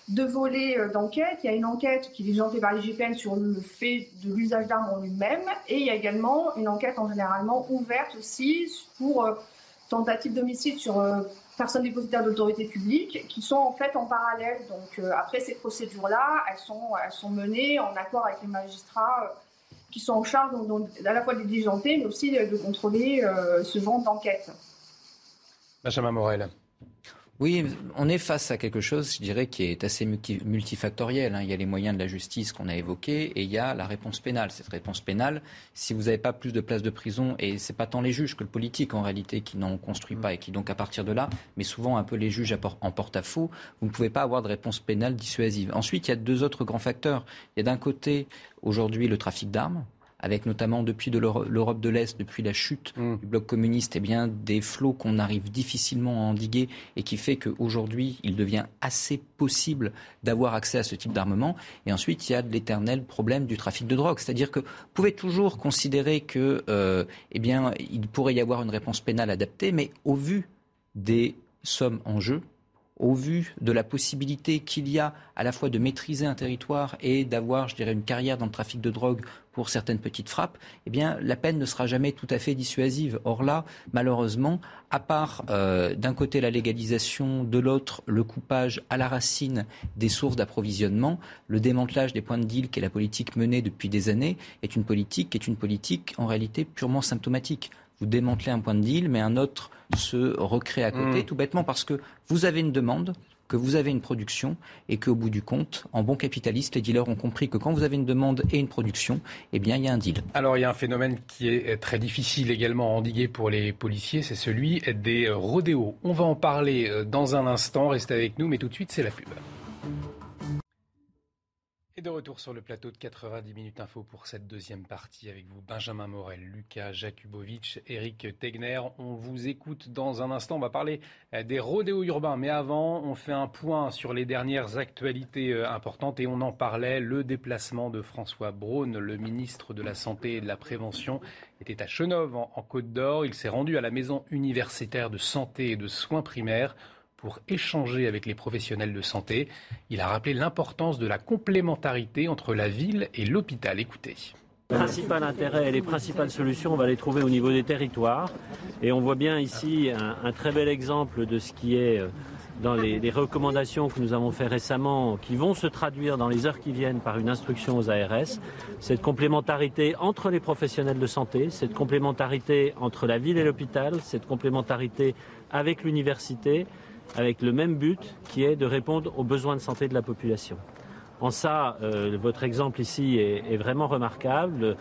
deux volets euh, d'enquête. Il y a une enquête qui est diligentée par l'IGPN sur le fait de l'usage d'armes en lui-même, et il y a également une enquête en généralement ouverte aussi pour euh, tentative d'homicide sur euh, personnes dépositaires d'autorité publique, qui sont en fait en parallèle. Donc après ces procédures-là, elles sont, menées en accord avec les magistrats qui sont en charge à la fois de diligenter, mais aussi de, contrôler ce genre d'enquête. Benjamin Morel. Oui, on est face à quelque chose, je dirais, qui est assez multifactoriel. Hein. Il y a les moyens de la justice qu'on a évoqués et il y a la réponse pénale. Cette réponse pénale, si vous n'avez pas plus de places de prison, et c'est pas tant les juges que le politique en réalité qui n'en construit pas et qui donc à partir de là, mais souvent un peu les juges en porte-à-faux, vous ne pouvez pas avoir de réponse pénale dissuasive. Ensuite, il y a deux autres grands facteurs. Il y a d'un côté aujourd'hui le trafic d'armes avec notamment depuis l'Europe de l'Est, depuis la chute mm. du bloc communiste, eh bien, des flots qu'on arrive difficilement à endiguer et qui fait qu'aujourd'hui, il devient assez possible d'avoir accès à ce type d'armement. Et ensuite, il y a de l'éternel problème du trafic de drogue. C'est-à-dire que vous pouvez toujours considérer que, euh, eh bien, il pourrait y avoir une réponse pénale adaptée, mais au vu des sommes en jeu, au vu de la possibilité qu'il y a à la fois de maîtriser un territoire et d'avoir, je dirais, une carrière dans le trafic de drogue pour certaines petites frappes, eh bien, la peine ne sera jamais tout à fait dissuasive. Or là, malheureusement, à part euh, d'un côté la légalisation, de l'autre le coupage à la racine des sources d'approvisionnement, le démantelage des points de deal, qui est la politique menée depuis des années, est une politique qui est une politique en réalité purement symptomatique vous démantelez un point de deal, mais un autre se recrée à côté, mm. tout bêtement parce que vous avez une demande, que vous avez une production et qu'au bout du compte, en bon capitaliste, les dealers ont compris que quand vous avez une demande et une production, eh bien, il y a un deal. Alors, il y a un phénomène qui est très difficile également à endiguer pour les policiers, c'est celui des rodéos. On va en parler euh, dans un instant, restez avec nous, mais tout de suite, c'est la pub. Et de retour sur le plateau de 90 minutes info pour cette deuxième partie avec vous, Benjamin Morel, Lucas Jakubovic, Eric Tegner. On vous écoute dans un instant. On va parler euh, des rodéos urbains. Mais avant, on fait un point sur les dernières actualités euh, importantes et on en parlait. Le déplacement de François Braun, le ministre de la Santé et de la Prévention, était à Chenov en Côte d'Or. Il s'est rendu à la maison universitaire de santé et de soins primaires pour échanger avec les professionnels de santé. Il a rappelé l'importance de la complémentarité entre la ville et l'hôpital. Écoutez. Le principal intérêt et les principales solutions, on va les trouver au niveau des territoires. Et on voit bien ici un, très bel exemple de ce qui est euh, dans les, les, recommandations que nous avons fait récemment, qui vont se traduire dans les heures qui viennent par une instruction aux ARS. Cette complémentarité entre les professionnels de santé, cette complémentarité entre la ville et l'hôpital, cette complémentarité avec l'université, avec le même but qui est de répondre aux besoins de santé de la population. En ça, euh, votre exemple ici est, vraiment remarquable.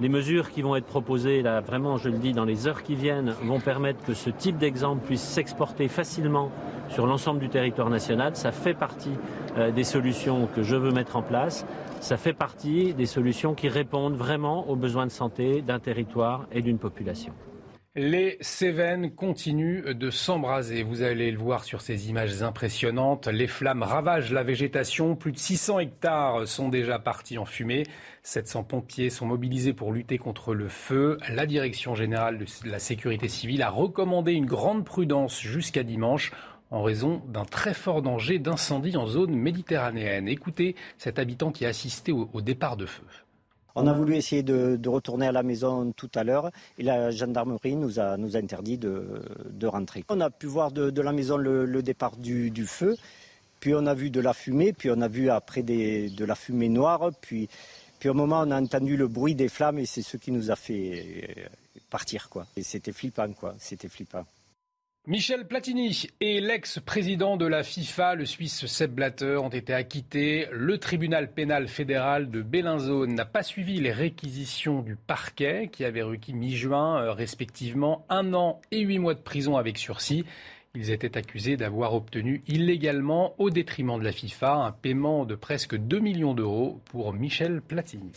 Les mesures qui vont être proposées, là, vraiment, je le dis, dans les heures qui viennent, vont permettre que ce type d'exemple puisse s'exporter facilement sur l'ensemble du territoire national. Ça fait partie euh, des solutions que je veux mettre en place. Ça fait partie des solutions qui répondent vraiment aux besoins de santé d'un territoire et d'une population. Les Cévennes continuent de s'embraser. Vous allez le voir sur ces images impressionnantes. Les flammes ravagent la végétation. Plus de 600 hectares sont déjà partis en fumée. 700 pompiers sont mobilisés pour lutter contre le feu. La Direction générale de la sécurité civile a recommandé une grande prudence jusqu'à dimanche en raison d'un très fort danger d'incendie en zone méditerranéenne. Écoutez cet habitant qui a assisté au départ de feu. On a voulu essayer de, retourner à la maison tout à l'heure et la gendarmerie nous a, interdit de, rentrer. On a pu voir de, la maison le, départ du, feu, puis on a vu de la fumée, puis on a vu après de la fumée noire, puis, puis au moment on a entendu le bruit des flammes et c'est ce qui nous a fait euh, partir. Quoi. C'était flippant, quoi. C'était flippant. Michel Platini et l'ex-président de la FIFA, le Suisse Sepp Blatter, ont été acquittés. Le tribunal pénal fédéral de Bellinzone n'a pas suivi les réquisitions du parquet qui avait requis mi-juin, euh, respectivement, un an et huit mois de prison avec sursis. Ils étaient accusés d'avoir obtenu illégalement, au détriment de la FIFA, un paiement de presque 2 millions d'euros pour Michel Platini.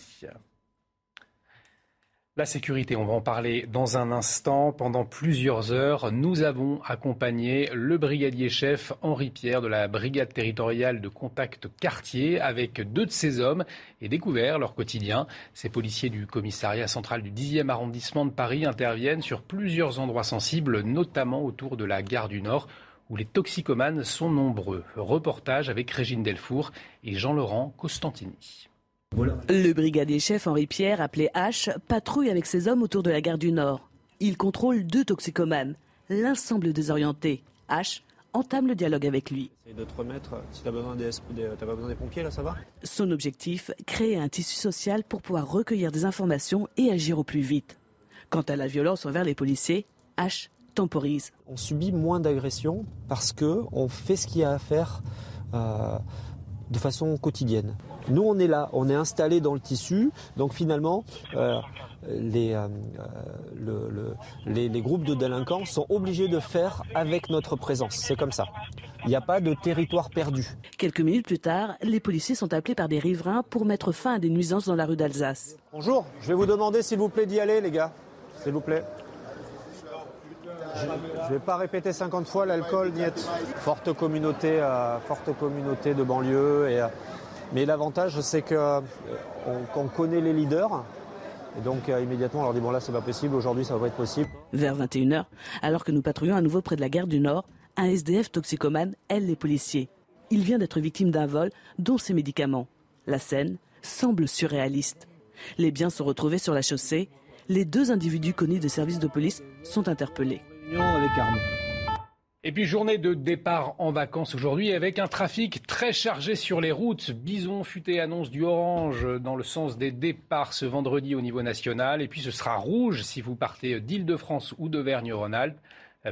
La sécurité, on va en parler dans un instant. Pendant plusieurs heures, nous avons accompagné le brigadier chef Henri Pierre de la brigade territoriale de contact quartier avec deux de ses hommes et découvert leur quotidien. Ces policiers du commissariat central du 10e arrondissement de Paris interviennent sur plusieurs endroits sensibles, notamment autour de la gare du Nord où les toxicomanes sont nombreux. Reportage avec Régine Delfour et Jean-Laurent Costantini. Le brigadier chef Henri Pierre, appelé H, patrouille avec ses hommes autour de la gare du Nord. Il contrôle deux toxicomanes. L'un semble désorienté. H entame le dialogue avec lui. de te remettre, si t'as besoin des, pas besoin des pompiers, là, ça va? Son objectif, créer un tissu social pour pouvoir recueillir des informations et agir au plus vite. Quant à la violence envers les policiers, H temporise. On subit moins d'agressions parce que on fait ce qu'il y a à faire euh, de façon quotidienne. Nous, on est là, on est installé dans le tissu, donc finalement, euh, les, euh, les, les groupes de délinquants sont obligés de faire avec notre présence. C'est comme ça. Il n'y a pas de territoire perdu. Quelques minutes plus tard, les policiers sont appelés par des riverains pour mettre fin à des nuisances dans la rue d'Alsace. Bonjour, je vais vous demander s'il vous plaît d'y aller les gars. S'il vous plaît. Je ne vais pas répéter 50 fois l'alcool, niet. Forte communauté, euh, forte communauté de banlieue. Et, euh, mais l'avantage, c'est qu'on euh, on connaît les leaders. Et donc euh, immédiatement, on leur dit bon là, c'est pas possible. Aujourd'hui, ça va pas être possible. Vers 21h, alors que nous patrouillons à nouveau près de la gare du Nord, un SDF toxicomane aide les policiers. Il vient d'être victime d'un vol, dont ses médicaments. La scène semble surréaliste. Les biens sont retrouvés sur la chaussée. Les deux individus connus des services de police sont interpellés. Et puis journée de départ en vacances aujourd'hui avec un trafic très chargé sur les routes. Bison futé annonce du orange dans le sens des départs ce vendredi au niveau national. Et puis ce sera rouge si vous partez d'Île-de-France ou d'Auvergne-Rhône-Alpes.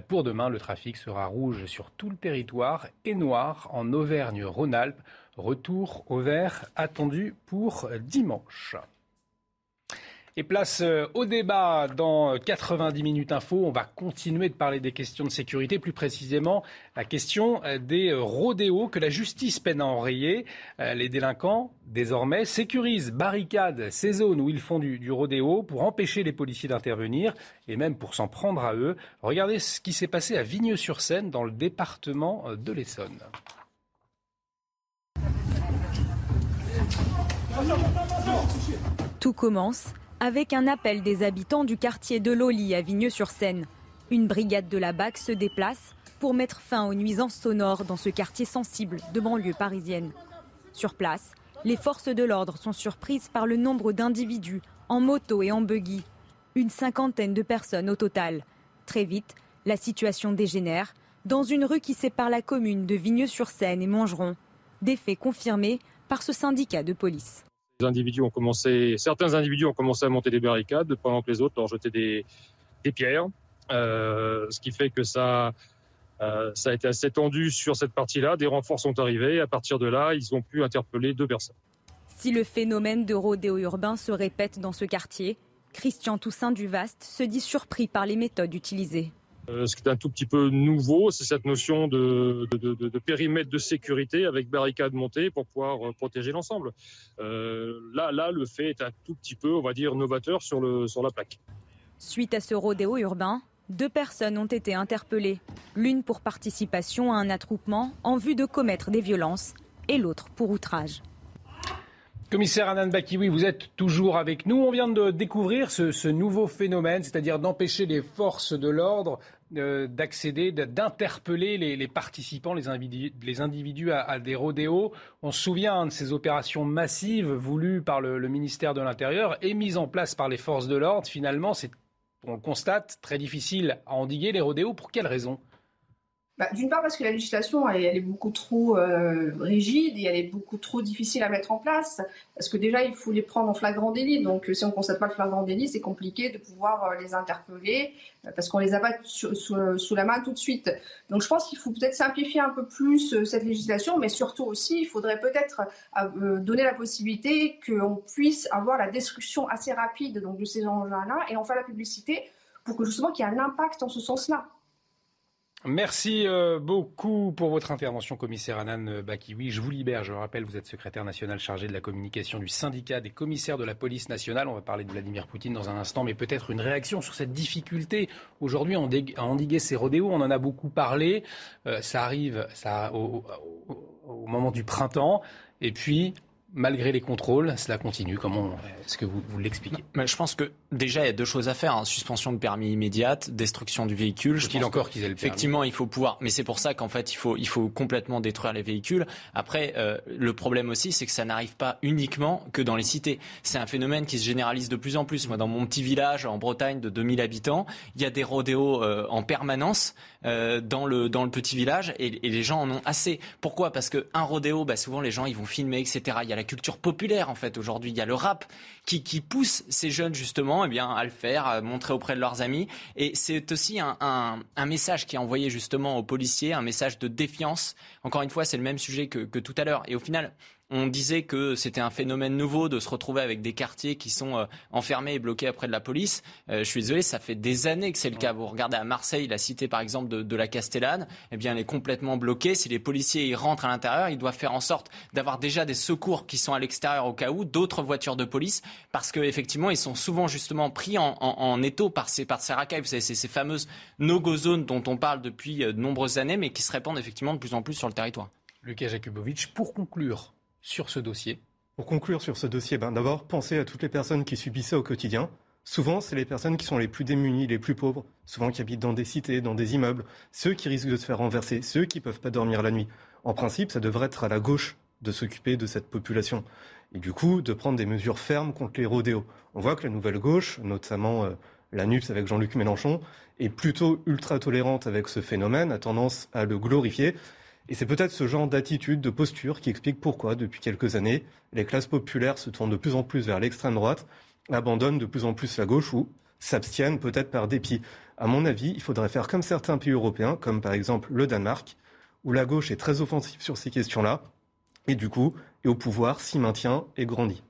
Pour demain, le trafic sera rouge sur tout le territoire et noir en Auvergne-Rhône-Alpes. Retour au vert attendu pour dimanche. Et place euh, au débat dans 90 minutes info. On va continuer de parler des questions de sécurité, plus précisément la question euh, des rodéos que la justice peine à enrayer. Euh, les délinquants, désormais, sécurisent, barricadent ces zones où ils font du rodéo pour empêcher les policiers d'intervenir et même pour s'en prendre à eux. Regardez ce qui s'est passé à Vigneux-sur-Seine dans le département de l'Essonne. Tout commence avec un appel des habitants du quartier de Loli à Vigneux-sur-Seine. Une brigade de la BAC se déplace pour mettre fin aux nuisances sonores dans ce quartier sensible de banlieue parisienne. Sur place, les forces de l'ordre sont surprises par le nombre d'individus en moto et en buggy. Une cinquantaine de personnes au total. Très vite, la situation dégénère dans une rue qui sépare la commune de Vigneux-sur-Seine et Montgeron. Des faits confirmés par ce syndicat de police individus ont commencé, certains individus ont commencé à monter des barricades pendant que les autres leur jetaient des, des pierres, euh, ce qui fait que ça, euh, ça a été assez tendu sur cette partie-là. Des renforts sont arrivés. À partir de là, ils ont pu interpeller deux personnes. Si le phénomène de rodéo urbain se répète dans ce quartier, Christian Toussaint Duvaste se dit surpris par les méthodes utilisées. Euh, ce qui est un tout petit peu nouveau, c'est cette notion de, périmètre de sécurité avec barricades montées pour pouvoir euh, protéger l'ensemble. Euh, là, là, le fait est un tout petit peu, on va dire, novateur sur, le, sur la plaque. Suite à ce rodéo urbain, deux personnes ont été interpellées. L'une pour participation à un attroupement en vue de commettre des violences et l'autre pour outrage. Commissaire Anan Bakiwi, vous êtes toujours avec nous. On vient de découvrir ce, nouveau phénomène, c'est-à-dire d'empêcher les forces de l'ordre euh, d'accéder, d'interpeller les, participants, les individus, à, des rodéos. On se souvient de ces opérations massives voulues par le, le ministère de l'Intérieur et mises en place par les forces de l'ordre. Finalement, c'est, on le constate, très difficile à endiguer les rodéos. Pour quelles raisons bah, D'une part parce que la législation elle, est beaucoup trop euh, rigide et elle est beaucoup trop difficile à mettre en place. Parce que déjà il faut les prendre en flagrant délit. Donc si on ne constate pas le flagrant délit, c'est compliqué de pouvoir euh, les interpeller euh, parce qu'on les a pas sous, sous, la main tout de suite. Donc je pense qu'il faut peut-être simplifier un peu plus euh, cette législation, mais surtout aussi il faudrait peut-être euh, donner la possibilité qu'on puisse avoir la destruction assez rapide donc de ces engins-là et en faire la publicité pour que justement qu'il y ait un impact en ce sens-là. Merci euh, beaucoup pour votre intervention, commissaire Anan Bakiwi. Je vous libère. Je rappelle, vous êtes secrétaire national chargé de la communication du syndicat des commissaires de la police nationale. On va parler de Vladimir Poutine dans un instant, mais peut-être une réaction sur cette difficulté aujourd'hui à endiguer ces rodéos. On en a beaucoup parlé. Euh, ça arrive au, au moment du printemps. Et puis, malgré les contrôles, cela continue. Comment est-ce que vous, vous l'expliquez? Mais Je pense que déjà, il y a deux choses à faire. Hein. Suspension de permis immédiate, destruction du véhicule. Je qu'il encore qu'ils aient le permis Effectivement, il faut pouvoir. Mais c'est pour ça qu'en fait, il faut, il faut complètement détruire les véhicules. Après, euh, le problème aussi, c'est que ça n'arrive pas uniquement que dans les cités. C'est un phénomène qui se généralise de plus en plus. Moi, dans mon petit village en Bretagne de 2000 habitants, il y a des rodéos euh, en permanence euh, dans, le, dans le petit village et, et, les gens en ont assez. Pourquoi? Parce qu'un rodéo, bah, souvent les gens ils vont filmer, etc. Il y a la culture populaire en fait aujourd'hui. Il y a le rap qui, pousse ces jeunes justement eh bien, à le faire, à montrer auprès de leurs amis. Et c'est aussi un, message qui est envoyé justement aux policiers, un message de défiance. Encore une fois, c'est le même sujet que, que tout à l'heure. Et au final, on disait que c'était un phénomène nouveau de se retrouver avec des quartiers qui sont euh, enfermés et bloqués après de la police. Euh, je suis désolé, ça fait des années que c'est le cas. Vous regardez à Marseille, la cité par exemple de, la Castellane, eh bien, elle est complètement bloquée. Si les policiers y rentrent à l'intérieur, ils doivent faire en sorte d'avoir déjà des secours qui sont à l'extérieur au cas où, d'autres voitures de police, parce qu'effectivement, ils sont souvent justement pris en, étau par ces, par ces racailles. Vous savez, c'est ces fameuses no-go zones dont on parle depuis de nombreuses années, mais qui se répandent effectivement de plus en plus sur le territoire. Lucas Jakubovic, pour conclure sur ce dossier Pour conclure sur ce dossier, ben d'abord, pensez à toutes les personnes qui subissent ça au quotidien. Souvent, c'est les personnes qui sont les plus démunies, les plus pauvres, souvent qui habitent dans des cités, dans des immeubles, ceux qui risquent de se faire renverser, ceux qui ne peuvent pas dormir la nuit. En principe, ça devrait être à la gauche de s'occuper de cette population. Et du coup, de prendre des mesures fermes contre les rodéos. On voit que la nouvelle gauche, notamment euh, la NUPS avec Jean-Luc Mélenchon, est plutôt ultra tolérante avec ce phénomène, a tendance à le glorifier. Et c'est peut-être ce genre d'attitude, de posture qui explique pourquoi, depuis quelques années, les classes populaires se tournent de plus en plus vers l'extrême droite, abandonnent de plus en plus la gauche ou s'abstiennent peut-être par dépit. À mon avis, il faudrait faire comme certains pays européens, comme par exemple le Danemark, où la gauche est très offensive sur ces questions-là, et du coup, et au pouvoir, s'y maintient et grandit.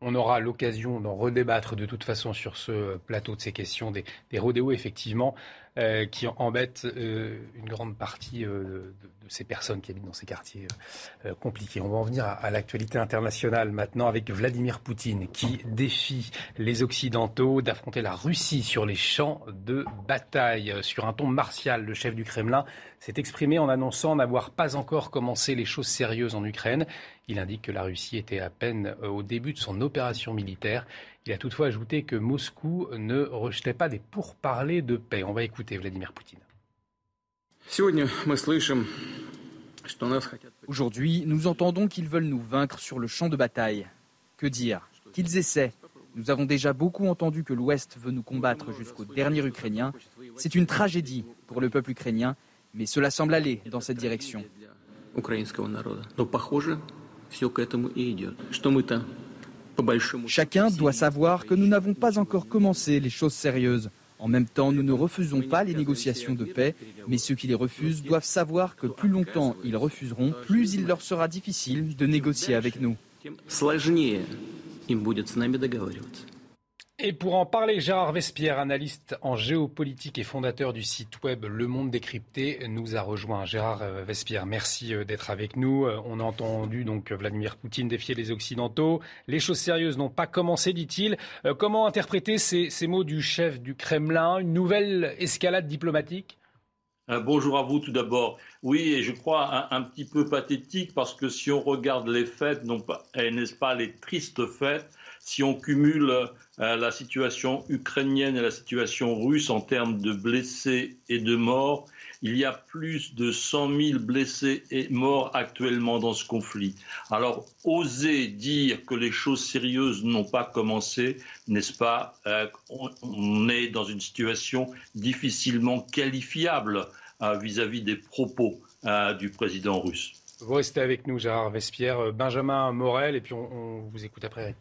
On aura l'occasion d'en redébattre de toute façon sur ce plateau de ces questions des, des rodéos, effectivement, euh, qui embêtent euh, une grande partie euh, de, ces personnes qui habitent dans ces quartiers compliqués. On va en venir à, l'actualité internationale maintenant avec Vladimir Poutine qui défie les Occidentaux d'affronter la Russie sur les champs de bataille. Sur un ton martial, le chef du Kremlin s'est exprimé en annonçant n'avoir pas encore commencé les choses sérieuses en Ukraine. Il indique que la Russie était à peine au début de son opération militaire. Il a toutefois ajouté que Moscou ne rejetait pas des pourparlers de paix. On va écouter Vladimir Poutine. Aujourd'hui, nous entendons qu'ils veulent nous vaincre sur le champ de bataille. Que dire? Qu'ils essaient. Nous avons déjà beaucoup entendu que l'Ouest veut nous combattre jusqu'au dernier Ukrainien. C'est une tragédie pour le peuple ukrainien, mais cela semble aller dans cette direction. Chacun doit savoir que nous n'avons pas encore commencé les choses sérieuses. En même temps, nous ne refusons pas les négociations de paix, mais ceux qui les refusent doivent savoir que plus longtemps ils refuseront, plus il leur sera difficile de négocier avec nous. Et pour en parler, Gérard Vespierre, analyste en géopolitique et fondateur du site web Le Monde Décrypté, nous a rejoint. Gérard euh, Vespierre, merci euh, d'être avec nous. Euh, on a entendu donc Vladimir Poutine défier les Occidentaux. Les choses sérieuses n'ont pas commencé, dit-il. Comment interpréter ces, mots du chef du Kremlin? Une nouvelle escalade diplomatique? Bonjour à vous tout d'abord. Oui, et je crois un, petit peu pathétique parce que si on regarde les non pas, n'est-ce pas les tristes faits, si on cumule euh, la situation ukrainienne et la situation russe en termes de blessés et de morts, il y a plus de 100 000 blessés et morts actuellement dans ce conflit. Alors, oser dire que les choses sérieuses n'ont pas commencé, n'est-ce pas euh, on, est dans une situation difficilement qualifiable euh, vis-à-vis des propos du président russe. Vous restez avec nous, Gérard Vespierre, Benjamin Morel, et puis on, vous écoute après avec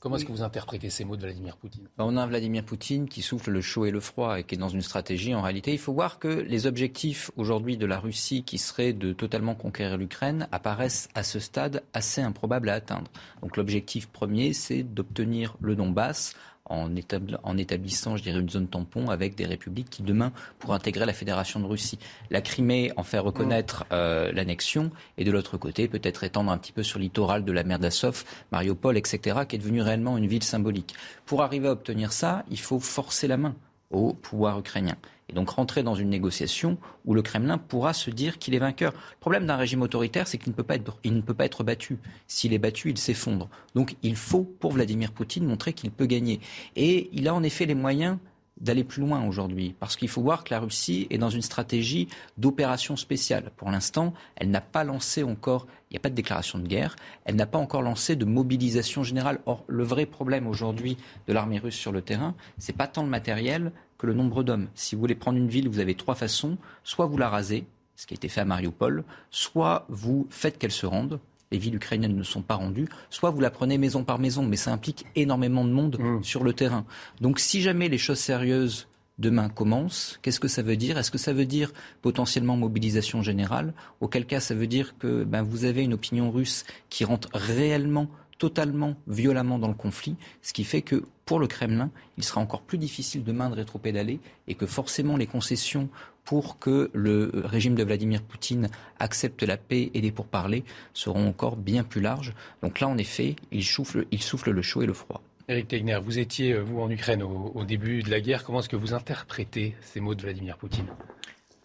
Comment est-ce que vous interprétez ces mots de Vladimir Poutine? Bah, On a un Vladimir Poutine qui souffle le chaud et le froid et qui est dans une stratégie. En réalité, il faut voir que les objectifs aujourd'hui de la Russie qui seraient de totalement conquérir l'Ukraine apparaissent à ce stade assez improbables à atteindre. Donc l'objectif premier, c'est d'obtenir le Donbass en, établissant, je dirais, une zone tampon avec des républiques qui demain pourraient intégrer la Fédération de Russie. La Crimée en fait reconnaître euh, l'annexion et de l'autre côté peut-être étendre un petit peu sur le littoral de la mer d'Azov, Mariupol, etc., qui est devenue réellement une ville symbolique. Pour arriver à obtenir ça, il faut forcer la main au pouvoir ukrainien et donc rentrer dans une négociation où le Kremlin pourra se dire qu'il est vainqueur. Le problème d'un régime autoritaire, c'est qu'il ne peut pas être, il ne peut pas être battu. S'il est battu, il s'effondre. Donc il faut, pour Vladimir Poutine, montrer qu'il peut gagner. Et il a en effet les moyens d'aller plus loin aujourd'hui, parce qu'il faut voir que la Russie est dans une stratégie d'opération spéciale. Pour l'instant, elle n'a pas lancé encore, il n'y a pas de déclaration de guerre, elle n'a pas encore lancé de mobilisation générale. Or, le vrai problème aujourd'hui de l'armée russe sur le terrain, c'est pas tant le matériel que le nombre d'hommes. Si vous voulez prendre une ville, vous avez trois façons. Soit vous la rasez, ce qui a été fait à Mariupol, soit vous faites qu'elle se rende, les villes ukrainiennes ne sont pas rendues, soit vous la prenez maison par maison, mais ça implique énormément de monde mmh. sur le terrain. Donc si jamais les choses sérieuses demain commence. Qu'est-ce que ça veut dire? Est-ce que ça veut dire potentiellement mobilisation générale? Auquel cas, ça veut dire que ben, vous avez une opinion russe qui rentre réellement totalement, violemment dans le conflit, ce qui fait que pour le Kremlin, il sera encore plus difficile demain de rétropédaler et que forcément les concessions pour que le régime de Vladimir Poutine accepte la paix et les pourparlers seront encore bien plus larges. Donc là, en effet, il souffle, le chaud et le froid. Eric Tegner, vous étiez, vous, en Ukraine au début de la guerre. Comment est-ce que vous interprétez ces mots de Vladimir Poutine?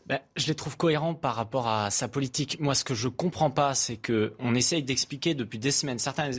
Ben, je les trouve cohérents par rapport à sa politique. Moi, ce que je comprends pas, c'est que on essaye d'expliquer depuis des semaines. Certains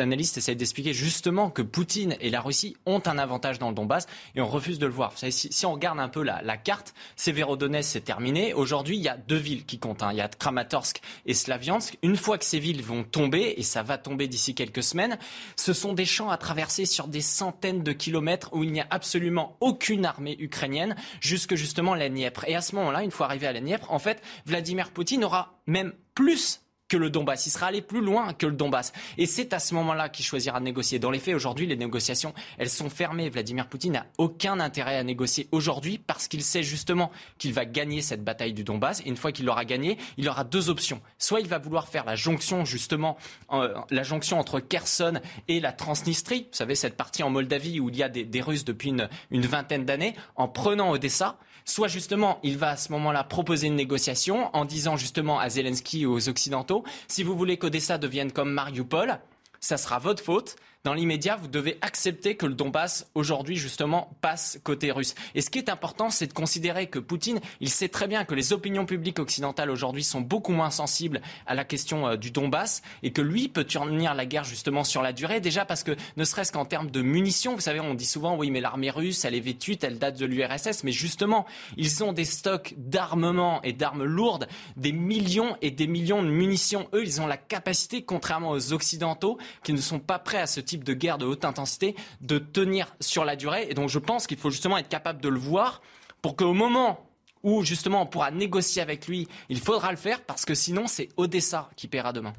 analystes essayent d'expliquer justement que Poutine et la Russie ont un avantage dans le Donbass et on refuse de le voir. si, on regarde un peu la, carte, Severodonetsk c'est terminé. Aujourd'hui, il y a deux villes qui comptent. Hein. Il y a Kramatorsk et Slaviansk. Une fois que ces villes vont tomber, et ça va tomber d'ici quelques semaines, ce sont des champs à traverser sur des centaines de kilomètres où il n'y a absolument aucune armée ukrainienne jusque justement la Dniepr. Et à ce moment-là, une fois arrivé à la Nièvre, en fait, Vladimir Poutine aura même plus que le Donbass. Il sera allé plus loin que le Donbass. Et c'est à ce moment-là qu'il choisira de négocier. Dans les faits, aujourd'hui, les négociations, elles sont fermées. Vladimir Poutine n'a aucun intérêt à négocier aujourd'hui parce qu'il sait justement qu'il va gagner cette bataille du Donbass. Et une fois qu'il l'aura gagné, il aura deux options. Soit il va vouloir faire la jonction, justement, la jonction entre Kherson et la Transnistrie. Vous savez, cette partie en Moldavie où il y a des, Russes depuis une vingtaine d'années, en prenant Odessa soit justement il va à ce moment-là proposer une négociation en disant justement à Zelensky et aux Occidentaux, si vous voulez qu'Odessa devienne comme Mariupol, ça sera votre faute dans l'immédiat, vous devez accepter que le Donbass, aujourd'hui, justement, passe côté russe. Et ce qui est important, c'est de considérer que Poutine, il sait très bien que les opinions publiques occidentales aujourd'hui sont beaucoup moins sensibles à la question euh, du Donbass et que lui peut tenir la guerre, justement, sur la durée. Déjà parce que, ne serait-ce qu'en termes de munitions, vous savez, on dit souvent, oui, mais l'armée russe, elle est vêtue, elle date de l'URSS. Mais justement, ils ont des stocks d'armement et d'armes lourdes, des millions et des millions de munitions. Eux, ils ont la capacité, contrairement aux Occidentaux, qui ne sont pas prêts à ce type de guerre de haute intensité de tenir sur la durée. Et donc je pense qu'il faut justement être capable de le voir pour qu'au moment où justement on pourra négocier avec lui, il faudra le faire parce que sinon c'est Odessa qui paiera demain.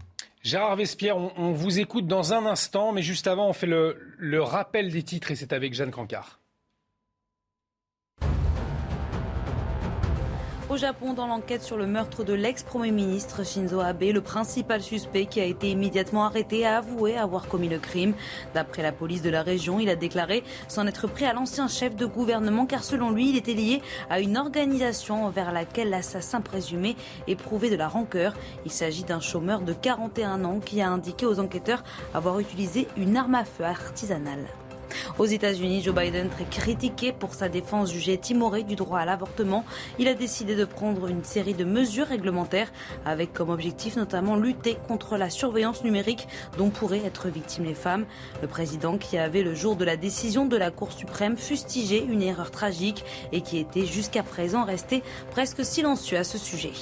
Gérard Vespierre, on, vous écoute dans un instant, mais juste avant, on fait le, le rappel des titres et c'est avec Jeanne Cancard. Au Japon, dans l'enquête sur le meurtre de l'ex-premier ministre Shinzo Abe, le principal suspect qui a été immédiatement arrêté a avoué avoir commis le crime. D'après la police de la région, il a déclaré s'en être pris à l'ancien chef de gouvernement car selon lui, il était lié à une organisation vers laquelle l'assassin présumé éprouvait de la rancœur. Il s'agit d'un chômeur de 41 ans qui a indiqué aux enquêteurs avoir utilisé une arme à feu artisanale. Aux États-Unis, Joe Biden, très critiqué pour sa défense jugée timorée du droit à l'avortement, il a décidé de prendre une série de mesures réglementaires avec comme objectif notamment lutter contre la surveillance numérique dont pourraient être victimes les femmes. Le président qui avait le jour de la décision de la Cour suprême fustigé une erreur tragique et qui était jusqu'à présent resté presque silencieux à ce sujet.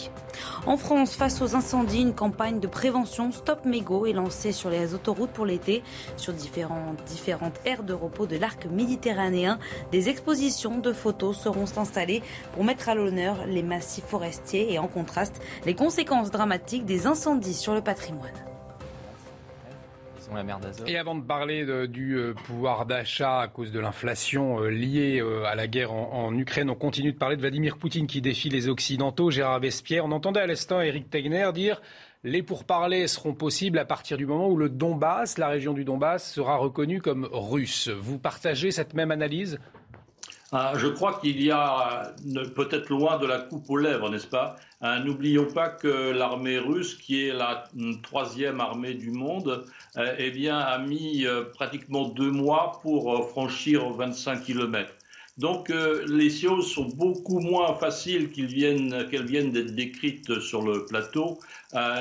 En France, face aux incendies, une campagne de prévention Stop Mégo est lancée sur les autoroutes pour l'été. Sur différentes, différentes aires de repos de l'arc méditerranéen, des expositions de photos seront installées pour mettre à l'honneur les massifs forestiers et en contraste les conséquences dramatiques des incendies sur le patrimoine. Et avant de parler du euh, pouvoir d'achat à cause de l'inflation euh, liée euh, à la guerre en, Ukraine, on continue de parler de Vladimir Poutine qui défie les Occidentaux. Gérard Vespierre, on entendait à l'instant Eric Tegner dire les pourparlers seront possibles à partir du moment où le Donbass, la région du Donbass, sera reconnue comme russe. Vous partagez cette même analyse? Ah, je crois qu'il y a peut-être loin de la coupe aux lèvres, n'est-ce pas? Hein, N'oublions pas que l'armée russe, qui est la troisième armée du monde, euh, eh bien, a mis euh, pratiquement deux mois pour euh, franchir 25 kilomètres. Donc les choses sont beaucoup moins faciles qu'elles viennent d'être décrites sur le plateau.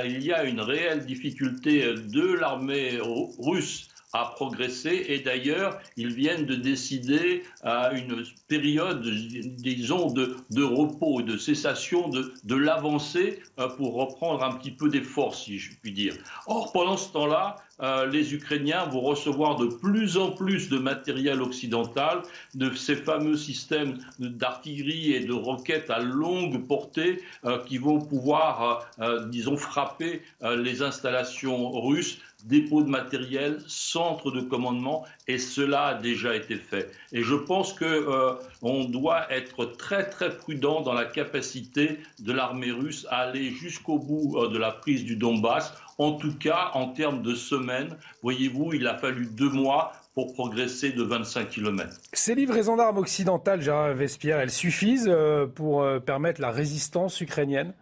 Il y a une réelle difficulté de l'armée russe a progressé et d'ailleurs ils viennent de décider à une période, disons, de, de repos, de cessation de, de l'avancée euh, pour reprendre un petit peu des forces, si je puis dire. Or, pendant ce temps-là, euh, les Ukrainiens vont recevoir de plus en plus de matériel occidental, de ces fameux systèmes d'artillerie et de roquettes à longue portée euh, qui vont pouvoir, euh, disons, frapper les installations russes dépôts de matériel, centre de commandement, et cela a déjà été fait. Et je pense qu'on euh, doit être très très prudent dans la capacité de l'armée russe à aller jusqu'au bout euh, de la prise du Donbass. En tout cas, en termes de semaines, voyez-vous, il a fallu deux mois pour progresser de 25 km. Ces livraisons d'armes occidentales, Gérard Vespierre, elles suffisent euh, pour permettre la résistance ukrainienne?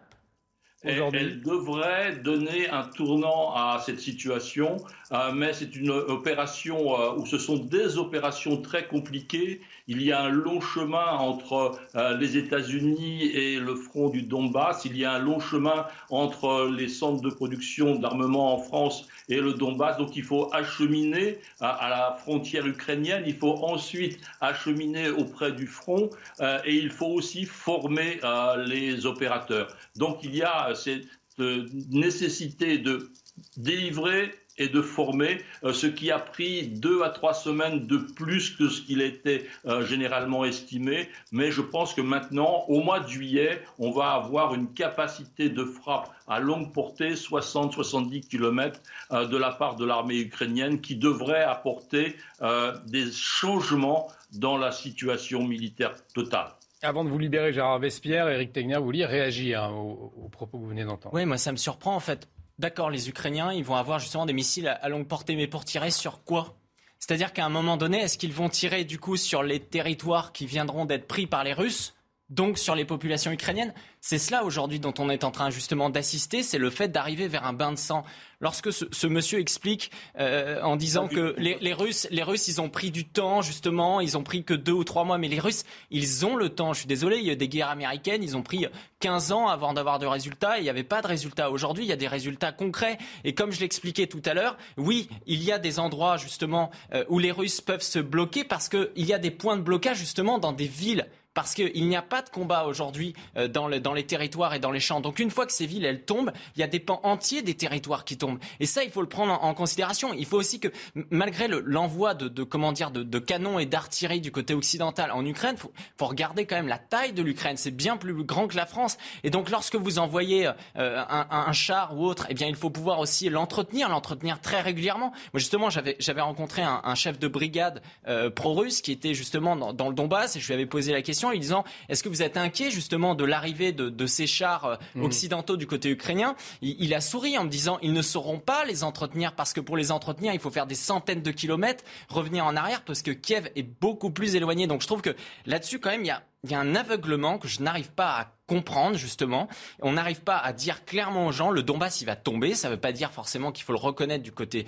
Elle devrait donner un tournant à cette situation, euh, mais c'est une opération euh, où ce sont des opérations très compliquées. Il y a un long chemin entre euh, les États-Unis et le front du Donbass. Il y a un long chemin entre les centres de production d'armement en France et le Donbass. Donc il faut acheminer à, la frontière ukrainienne. Il faut ensuite acheminer auprès du front et il faut aussi former les opérateurs. Donc il y a cette nécessité de délivrer et de former, euh, ce qui a pris deux à trois semaines de plus que ce qu'il était euh, généralement estimé. Mais je pense que maintenant, au mois de juillet, on va avoir une capacité de frappe à longue portée, 60-70 km, euh, de la part de l'armée ukrainienne, qui devrait apporter des changements dans la situation militaire totale. Avant de vous libérer, Gérard Vespierre, Eric Tegner, vous vouliez réagir hein, aux, propos que vous venez d'entendre. Oui, moi ça me surprend en fait. D'accord, les Ukrainiens, ils vont avoir justement des missiles à, longue portée, mais pour tirer sur quoi? C'est-à-dire qu'à un moment donné, est-ce qu'ils vont tirer du coup sur les territoires qui viendront d'être pris par les Russes? Donc sur les populations ukrainiennes. C'est cela aujourd'hui dont on est en train justement d'assister, c'est le fait d'arriver vers un bain de sang lorsque ce, monsieur explique euh, en disant que les, Russes, les Russes, ils ont pris du temps justement, ils ont pris que deux ou trois mois, mais les Russes, ils ont le temps. Je suis désolé, il y a des guerres américaines, ils ont pris 15 ans avant d'avoir de résultats. Et il n'y avait pas de résultats. Aujourd'hui, il y a des résultats concrets. Et comme je l'expliquais tout à l'heure, oui, il y a des endroits justement euh, où les Russes peuvent se bloquer parce qu'il y a des points de blocage justement dans des villes parce qu'il n'y a pas de combat aujourd'hui euh, dans, les territoires et dans les champs. Donc une fois que ces villes, elles tombent, il y a des pans entiers des territoires qui tombent. Et ça, il faut le prendre en, considération. Il faut aussi que, malgré l'envoi de, dire, de, canons et d'artillerie du côté occidental en Ukraine, faut, faut regarder quand même la taille de l'Ukraine. C'est bien plus grand que la France. Et donc lorsque vous envoyez euh, un, char ou autre, eh bien il faut pouvoir aussi l'entretenir, l'entretenir très régulièrement. Moi justement, j'avais rencontré un, chef de brigade euh, pro-russe qui était justement dans le Donbass et je lui avais posé la question en disant est-ce que vous êtes inquiet justement de l'arrivée de, ces chars euh, mmh. occidentaux du côté ukrainien? Il, a souri en me disant ils ne sauront pas les entretenir parce que pour les entretenir il faut faire des centaines de kilomètres, revenir en arrière parce que Kiev est beaucoup plus éloigné. Donc je trouve que là-dessus quand même il y a il y a un aveuglement que je n'arrive pas à comprendre justement. On n'arrive pas à dire clairement aux gens le Donbass il va tomber. Ça ne veut pas dire forcément qu'il faut le reconnaître du côté,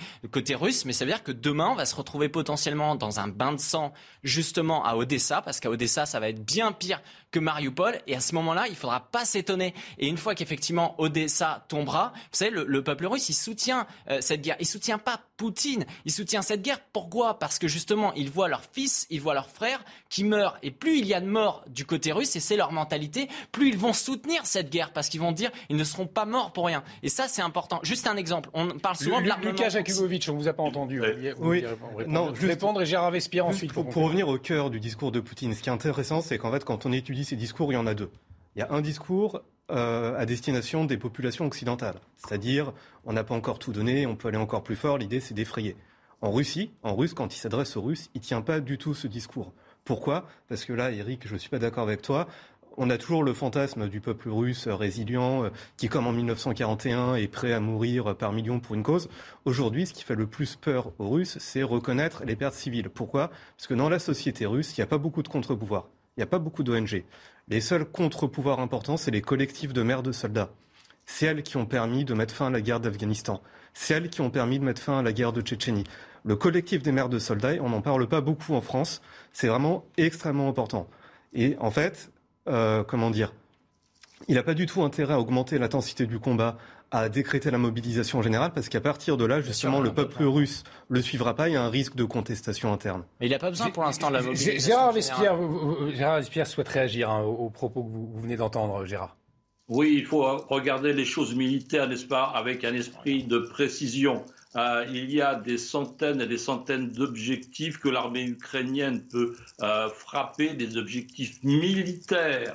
russe, mais ça veut dire que demain on va se retrouver potentiellement dans un bain de sang justement à Odessa, parce qu'à Odessa ça va être bien pire que Mariupol. Et à ce moment-là, il faudra pas s'étonner. Et une fois qu'effectivement Odessa tombera, vous savez, le, peuple russe, il soutient euh, cette guerre. Il soutient pas Poutine. Il soutient cette guerre. Pourquoi? Parce que justement, ils voient leur fils, ils voient leurs frères qui meurent. Et plus il y a de morts du côté russe, et c'est leur mentalité, plus ils vont soutenir cette guerre parce qu'ils vont dire ils ne seront pas morts pour rien. Et ça, c'est important. Juste un exemple. On parle souvent de l'armement. Lucas Jakubovic, on vous a pas entendu. oui. Non, je répondre et Gérard Vespierre ensuite. Pour, pour revenir au cœur du discours de Poutine, ce qui est intéressant, c'est qu'en fait, quand on étudie ces discours, il y en a deux. Il y a un discours euh, à destination des populations occidentales, c'est-à-dire on n'a pas encore tout donné, on peut aller encore plus fort, l'idée c'est d'effrayer. En Russie, en russe, quand il s'adresse aux Russes, il tient pas du tout ce discours. Pourquoi? Parce que là, Eric, je ne suis pas d'accord avec toi. On a toujours le fantasme du peuple russe résilient euh, qui, comme en 1941, est prêt à mourir par millions pour une cause. Aujourd'hui, ce qui fait le plus peur aux Russes, c'est reconnaître les pertes civiles. Pourquoi? Parce que dans la société russe, il n'y a pas beaucoup de contre-pouvoirs. Il n'y a pas beaucoup d'ONG. Les seuls contre-pouvoirs importants, c'est les collectifs de mères de soldats. C'est elles qui ont permis de mettre fin à la guerre d'Afghanistan. C'est elles qui ont permis de mettre fin à la guerre de Tchétchénie. Le collectif des mères de soldats, on n'en parle pas beaucoup en France, c'est vraiment extrêmement important. Et en fait, euh, comment dire, il n'a pas du tout intérêt à augmenter l'intensité du combat, à décréter la mobilisation générale parce qu'à partir de là, justement, le peuple russe le suivra pas. Il y a un risque de contestation interne. Mais il n'a pas besoin pour l'instant de la mobilisation. Gérard Vespierre, Gérard Vespierre souhaite réagir hein, aux, propos que vous, venez d'entendre, Gérard. Oui, il faut regarder les choses militaires, n'est-ce pas, avec un esprit de précision. Euh, il y a des centaines et des centaines d'objectifs que l'armée ukrainienne peut euh, frapper, des objectifs militaires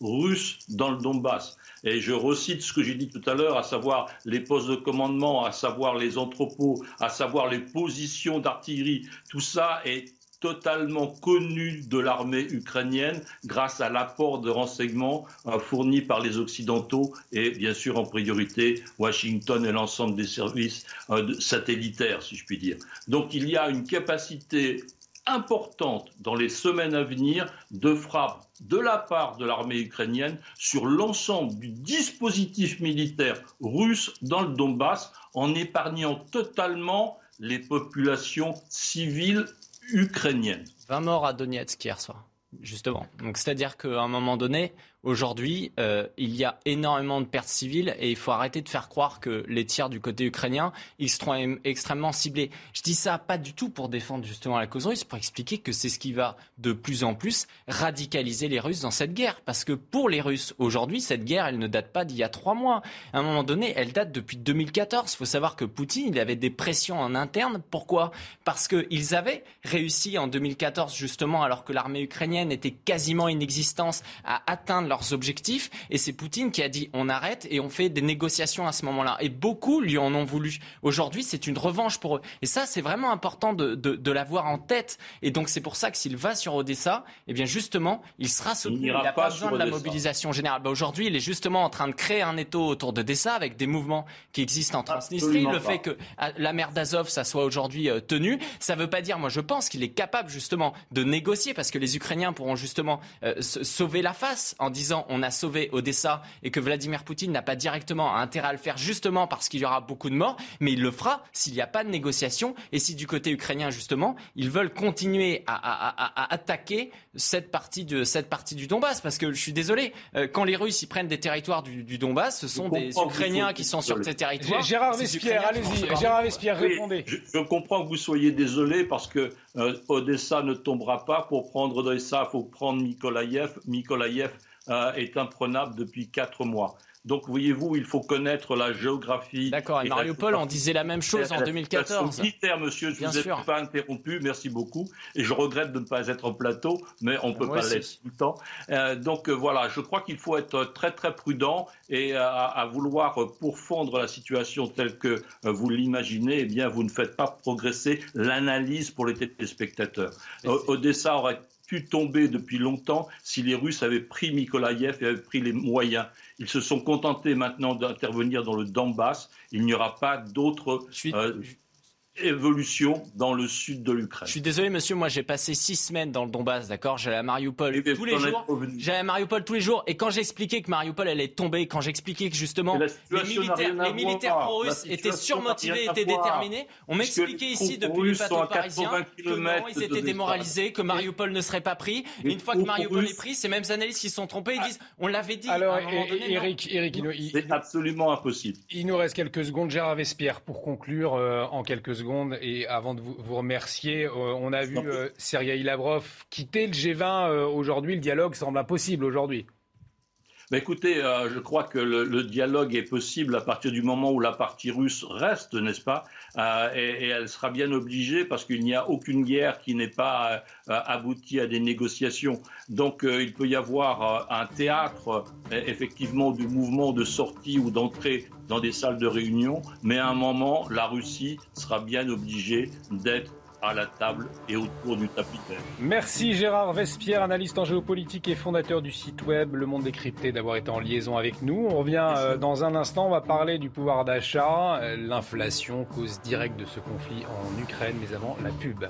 russes dans le Donbass. Et je recite ce que j'ai dit tout à l'heure, à savoir les postes de commandement, à savoir les entrepôts, à savoir les positions d'artillerie. Tout ça est totalement connu de l'armée ukrainienne grâce à l'apport de renseignements euh, fournis par les Occidentaux et bien sûr en priorité Washington et l'ensemble des services euh, satellitaires, si je puis dire. Donc il y a une capacité importante dans les semaines à venir de frappe de la part de l'armée ukrainienne sur l'ensemble du dispositif militaire russe dans le Donbass en épargnant totalement les populations civiles ukrainienne. 20 morts à Donetsk hier soir, justement. Donc c'est-à-dire qu'à un moment donné, Aujourd'hui, euh, il y a énormément de pertes civiles et il faut arrêter de faire croire que les tirs du côté ukrainien, ils seront extrêmement ciblés. Je dis ça pas du tout pour défendre justement la cause russe, pour expliquer que c'est ce qui va de plus en plus radicaliser les Russes dans cette guerre. Parce que pour les Russes, aujourd'hui, cette guerre, elle ne date pas d'il y a trois mois. À un moment donné, elle date depuis 2014. Il faut savoir que Poutine, il avait des pressions en interne. Pourquoi? Parce qu'ils avaient réussi en 2014, justement, alors que l'armée ukrainienne était quasiment inexistante, à atteindre leurs objectifs. Et c'est Poutine qui a dit on arrête et on fait des négociations à ce moment-là. Et beaucoup lui en ont voulu. Aujourd'hui, c'est une revanche pour eux. Et ça, c'est vraiment important de, de, de l'avoir en tête. Et donc, c'est pour ça que s'il va sur Odessa, eh bien, justement, il sera soutenu. Il n'a pas, besoin de la mobilisation générale. Bah, Aujourd'hui, il est justement en train de créer un étau autour d'Odessa avec des mouvements qui existent en Transnistrie. Le fait que ah, la mer d'Azov, ça soit aujourd'hui euh, tenu, ça ne veut pas dire, moi, je pense qu'il est capable justement de négocier parce que les Ukrainiens pourront justement euh, sauver la face en disant disant on a sauvé Odessa et que Vladimir Poutine n'a pas directement intérêt à le faire justement parce qu'il y aura beaucoup de morts, mais il le fera s'il n'y a pas de négociation et si du côté ukrainien justement ils veulent continuer à, attaquer cette partie, de, cette partie du Donbass. Parce que je suis désolé, euh, quand les Russes y prennent des territoires du, Donbass, ce sont des Ukrainiens qui sont sur ces territoires. Gérard Vespierre, allez-y. Gérard Vespierre, répondez. Je, comprends que vous soyez désolé parce que euh, Odessa ne tombera pas. Pour prendre Odessa, il faut prendre Mykolaïev. Mykolaïev euh, est imprenable depuis quatre mois. Donc, voyez-vous, il faut connaître la géographie. D'accord, et Mariupol, on disait la même chose en 2014. Militaire, monsieur, je ne vous ai pas interrompu, merci beaucoup. Et je regrette de ne pas être en plateau, mais on ne peut pas l'être tout le temps. Euh, donc, euh, voilà, je crois qu'il faut être très, très prudent et à, vouloir pourfondre la situation telle que vous l'imaginez, eh bien, vous ne faites pas progresser l'analyse pour les téléspectateurs. Odessa aurait pu tomber depuis longtemps si les Russes avaient pris Mykolaïev et avaient pris les moyens. Ils se sont contentés maintenant d'intervenir dans le Donbass. Il n'y aura pas d'autres évolution dans le sud de l'Ukraine. Je suis désolé, monsieur, moi j'ai passé six semaines dans le Donbass, d'accord? J'allais à Mariupol tous les jours. J'allais à Mariupol tous les jours. Et quand j'expliquais que Mariupol allait tomber, quand j'expliquais que justement les militaires, les militaires pro-russes étaient surmotivés, étaient déterminés, on m'expliquait ici depuis le plateau parisien que non, ils étaient démoralisés, que Mariupol ne serait pas pris. Et une fois que Mariupol est pris, ces mêmes analystes qui se sont trompés, ils disent on l'avait dit. Alors, Eric, Eric, c'est absolument impossible. Il nous reste quelques secondes. Gérard Vespierre, pour conclure euh, en quelques secondes et avant de vous, remercier, euh, on a vu euh, Sergei Lavrov quitter le G20 euh, aujourd'hui. Le dialogue semble impossible aujourd'hui. Mais écoutez, je crois que le, dialogue est possible à partir du moment où la partie russe reste, n'est-ce pas et, elle sera bien obligée parce qu'il n'y a aucune guerre qui n'ait pas abouti à des négociations. Donc il peut y avoir un théâtre, effectivement, du mouvement de sortie ou d'entrée dans des salles de réunion, mais à un moment, la Russie sera bien obligée d'être à la table et autour du tapis Merci Gérard Vespierre, analyste en géopolitique et fondateur du site web Le Monde Décrypté, d'avoir été en liaison avec nous. On revient euh, dans un instant, on va parler du pouvoir d'achat, euh, l'inflation, cause directe de ce conflit en Ukraine, mais avant la pub.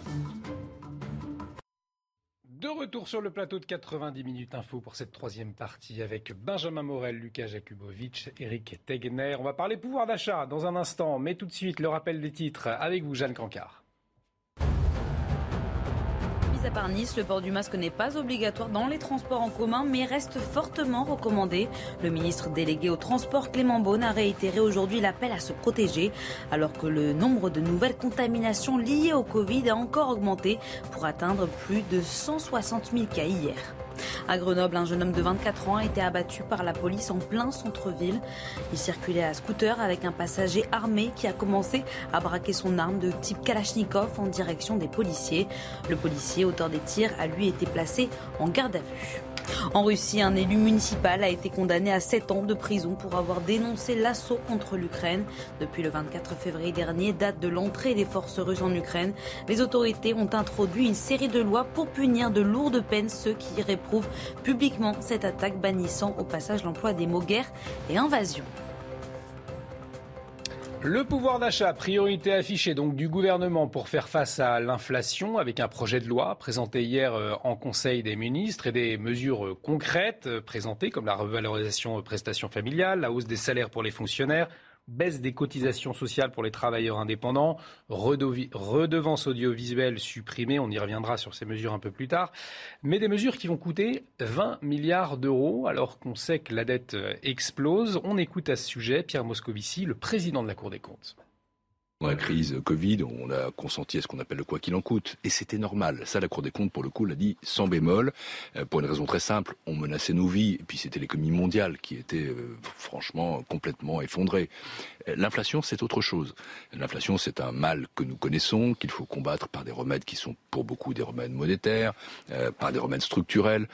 De retour sur le plateau de 90 minutes info pour cette troisième partie avec Benjamin Morel, Lucas Jakubovic, Eric Tegner. On va parler pouvoir d'achat dans un instant, mais tout de suite le rappel des titres avec vous, Jeanne Cancard le port du masque n'est pas obligatoire dans les transports en commun, mais reste fortement recommandé. Le ministre délégué au transport Clément Beaune a réitéré aujourd'hui l'appel à se protéger, alors que le nombre de nouvelles contaminations liées au Covid a encore augmenté pour atteindre plus de 160 000 cas hier. À Grenoble, un jeune homme de 24 ans a été abattu par la police en plein centre-ville. Il circulait à scooter avec un passager armé qui a commencé à braquer son arme de type Kalachnikov en direction des policiers. Le policier, auteur des tirs, a lui été placé en garde à vue. En Russie, un élu municipal a été condamné à 7 ans de prison pour avoir dénoncé l'assaut contre l'Ukraine. Depuis le 24 février dernier, date de l'entrée des forces russes en Ukraine, les autorités ont introduit une série de lois pour punir de lourdes peines ceux qui réprouvent publiquement cette attaque, bannissant au passage l'emploi des mots guerre et invasion. Le pouvoir d'achat, priorité affichée donc du gouvernement pour faire face à l'inflation avec un projet de loi présenté hier euh, en Conseil des ministres et des mesures euh, concrètes euh, présentées comme la revalorisation prestations familiales, la hausse des salaires pour les fonctionnaires, baisse des cotisations sociales pour les travailleurs indépendants, redevance audiovisuelle supprimée, on y reviendra sur ces mesures un peu plus tard, mais des mesures qui vont coûter 20 milliards d'euros alors qu'on sait que la dette euh, explose. On écoute à ce sujet Pierre Moscovici, le président de la Cour des comptes. Dans la crise Covid, on a consenti à ce qu'on appelle le quoi qu'il en coûte. Et c'était normal. Ça, la Cour des comptes, pour le coup, l'a dit sans bémol. Euh, pour une raison très simple. On menaçait nos vies. Et puis c'était l'économie mondiale qui était, euh, franchement, complètement effondrée. Euh, l'inflation, c'est autre chose. L'inflation, c'est un mal que nous connaissons, qu'il faut combattre par des remèdes qui sont pour beaucoup des remèdes monétaires, par des remèdes structurels.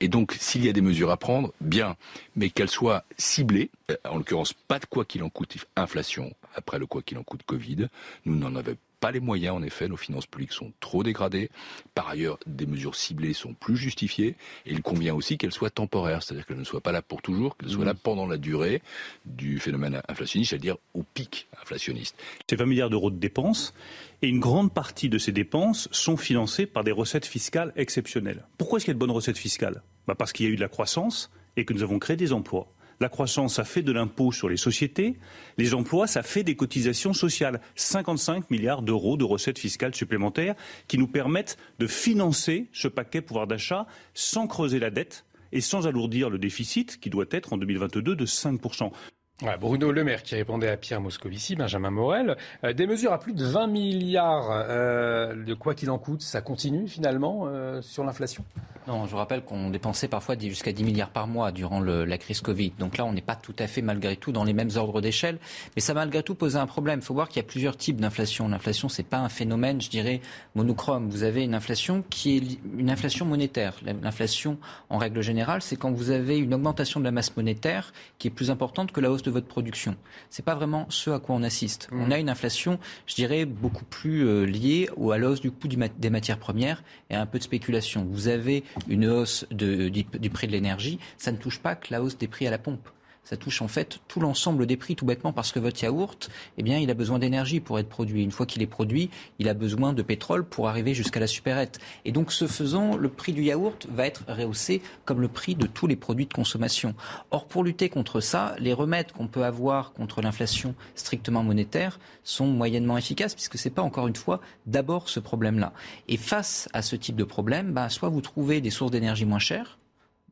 et donc, s'il y a des mesures à prendre, bien. Mais qu'elles soient ciblées. En l'occurrence, pas de quoi qu'il en coûte inflation après le quoi qu'il en coûte Covid. Nous n'en avons pas les moyens, en effet, nos finances publiques sont trop dégradées. Par ailleurs, des mesures ciblées sont plus justifiées et il convient aussi qu'elles soient temporaires, c'est-à-dire qu'elles ne soient pas là pour toujours, qu'elles soient là mmh. pendant la durée du phénomène inflationniste, c'est-à-dire au pic inflationniste. C'est 20 milliards d'euros de dépenses et une grande partie de ces dépenses sont financées par des recettes fiscales exceptionnelles. Pourquoi est-ce qu'il y a de bonnes recettes fiscales? Bah Parce qu'il y a eu de la croissance et que nous avons créé des emplois. La croissance, ça fait de l'impôt sur les sociétés. Les emplois, ça fait des cotisations sociales. 55 milliards d'euros de recettes fiscales supplémentaires qui nous permettent de financer ce paquet pouvoir d'achat sans creuser la dette et sans alourdir le déficit qui doit être en 2022 de 5%. Bruno Le Maire qui répondait à Pierre Moscovici, Benjamin Morel. Euh, des mesures à plus de 20 milliards euh, de quoi qu'il en coûte, ça continue finalement euh, sur l'inflation? Non, je rappelle qu'on dépensait parfois jusqu'à 10 milliards par mois durant la crise Covid. Donc là, on n'est pas tout à fait malgré tout dans les mêmes ordres d'échelle. Mais ça malgré tout posé un problème. Il faut voir qu'il y a plusieurs types d'inflation. L'inflation, c'est pas un phénomène, je dirais, monochrome. Vous avez une inflation qui est une inflation monétaire. L'inflation, en règle générale, c'est quand vous avez une augmentation de la masse monétaire qui est plus importante que la hausse de votre production. C'est pas vraiment ce à quoi on assiste. Mmh. On a une inflation, je dirais, beaucoup plus euh, liée à la hausse du coût des matières premières et à un peu de spéculation. Vous avez une hausse du prix de l'énergie, ça ne touche pas que la hausse des prix à la pompe ça touche en fait tout l'ensemble des prix, tout bêtement parce que votre yaourt, eh bien, il a besoin d'énergie pour être produit. Une fois qu'il est produit, il a besoin de pétrole pour arriver jusqu'à la supérette. Et donc, ce faisant, le prix du yaourt va être rehaussé comme le prix de tous les produits de consommation. Or, pour lutter contre ça, les remèdes qu'on peut avoir contre l'inflation strictement monétaire sont moyennement efficaces puisque c'est pas encore une fois d'abord ce problème-là. Et face à ce type de problème, bah, soit vous trouvez des sources d'énergie moins chères,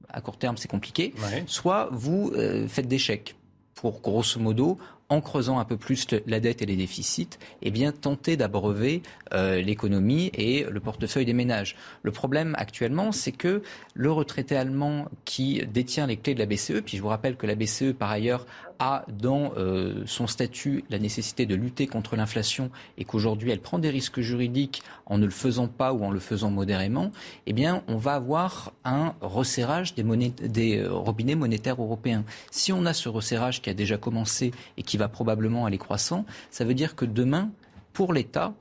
à court terme c'est compliqué, soit vous euh, faites des chèques pour grosso modo en creusant un peu plus la dette et les déficits, eh bien tenter d'abreuver euh, l'économie et le portefeuille des ménages. Le problème actuellement, c'est que le retraité allemand qui détient les clés de la BCE, puis je vous rappelle que la BCE par ailleurs a dans euh, son statut la nécessité de lutter contre l'inflation et qu'aujourd'hui elle prend des risques juridiques en ne le faisant pas ou en le faisant modérément, eh bien on va avoir un resserrage des, euh, robinets monétaires européens. Si on a ce resserrage qui a déjà commencé et qui va probablement aller croissant, ça veut dire que demain, pour l'État,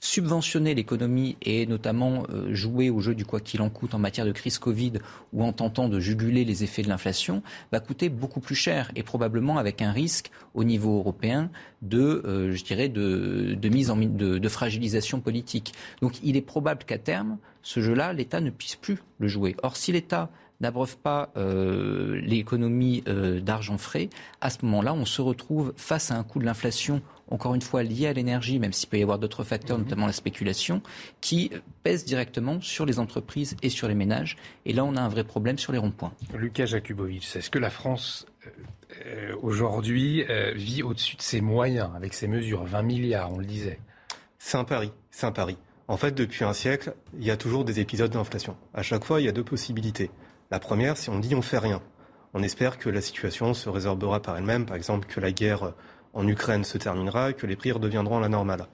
subventionner l'économie et notamment euh, jouer au jeu du quoi qu'il en coûte en matière de crise Covid ou en tentant de juguler les effets de l'inflation va coûter beaucoup plus cher et probablement avec un risque au niveau européen de, euh, je dirais, de, mise en de, de fragilisation politique. Donc il est probable qu'à terme, ce jeu-là, l'État ne puisse plus le jouer. Or, si l'État n'abreuve pas euh, l'économie d'argent frais, à ce moment-là, on se retrouve face à un coût de l'inflation, encore une fois lié à l'énergie, même s'il peut y avoir d'autres facteurs, mhm. notamment la spéculation, qui pèse directement sur les entreprises et sur les ménages. Et là, on a un vrai problème sur les ronds-points. Lucas Jakubowicz, est-ce que la France euh, aujourd'hui vit au-dessus de ses moyens avec ces mesures 20 milliards, on le disait? C'est un pari, c'est un pari. En fait, depuis un siècle, il y a toujours des épisodes d'inflation. À chaque fois, il y a deux possibilités. La première, si on dit on fait rien, on espère que la situation se résorbera par elle-même, par exemple que la guerre en Ukraine se terminera, que les prix redeviendront la normale.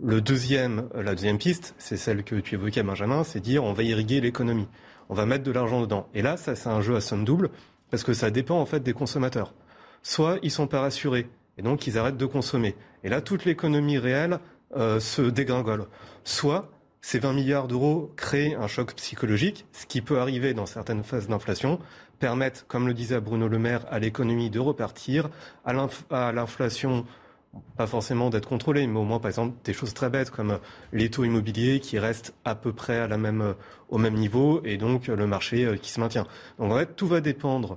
La deuxième piste, c'est celle que tu évoquais, Benjamin, c'est dire on va irriguer l'économie, on va mettre de l'argent dedans. Et là, ça, c'est un jeu à somme double, parce que ça dépend en fait des consommateurs. Soit ils sont pas rassurés, et donc ils arrêtent de consommer. Et là, toute l'économie réelle euh, se dégringole. Soit ces 20 milliards d'euros créent un choc psychologique, ce qui peut arriver dans certaines phases d'inflation, permettent, comme le disait Bruno Le Maire, à l'économie de repartir, à l'inflation pas forcément d'être contrôlée, mais au moins, par exemple, des choses très bêtes comme les taux immobiliers qui restent à peu près au même niveau et donc le marché euh, qui se maintient. Donc en fait, tout va dépendre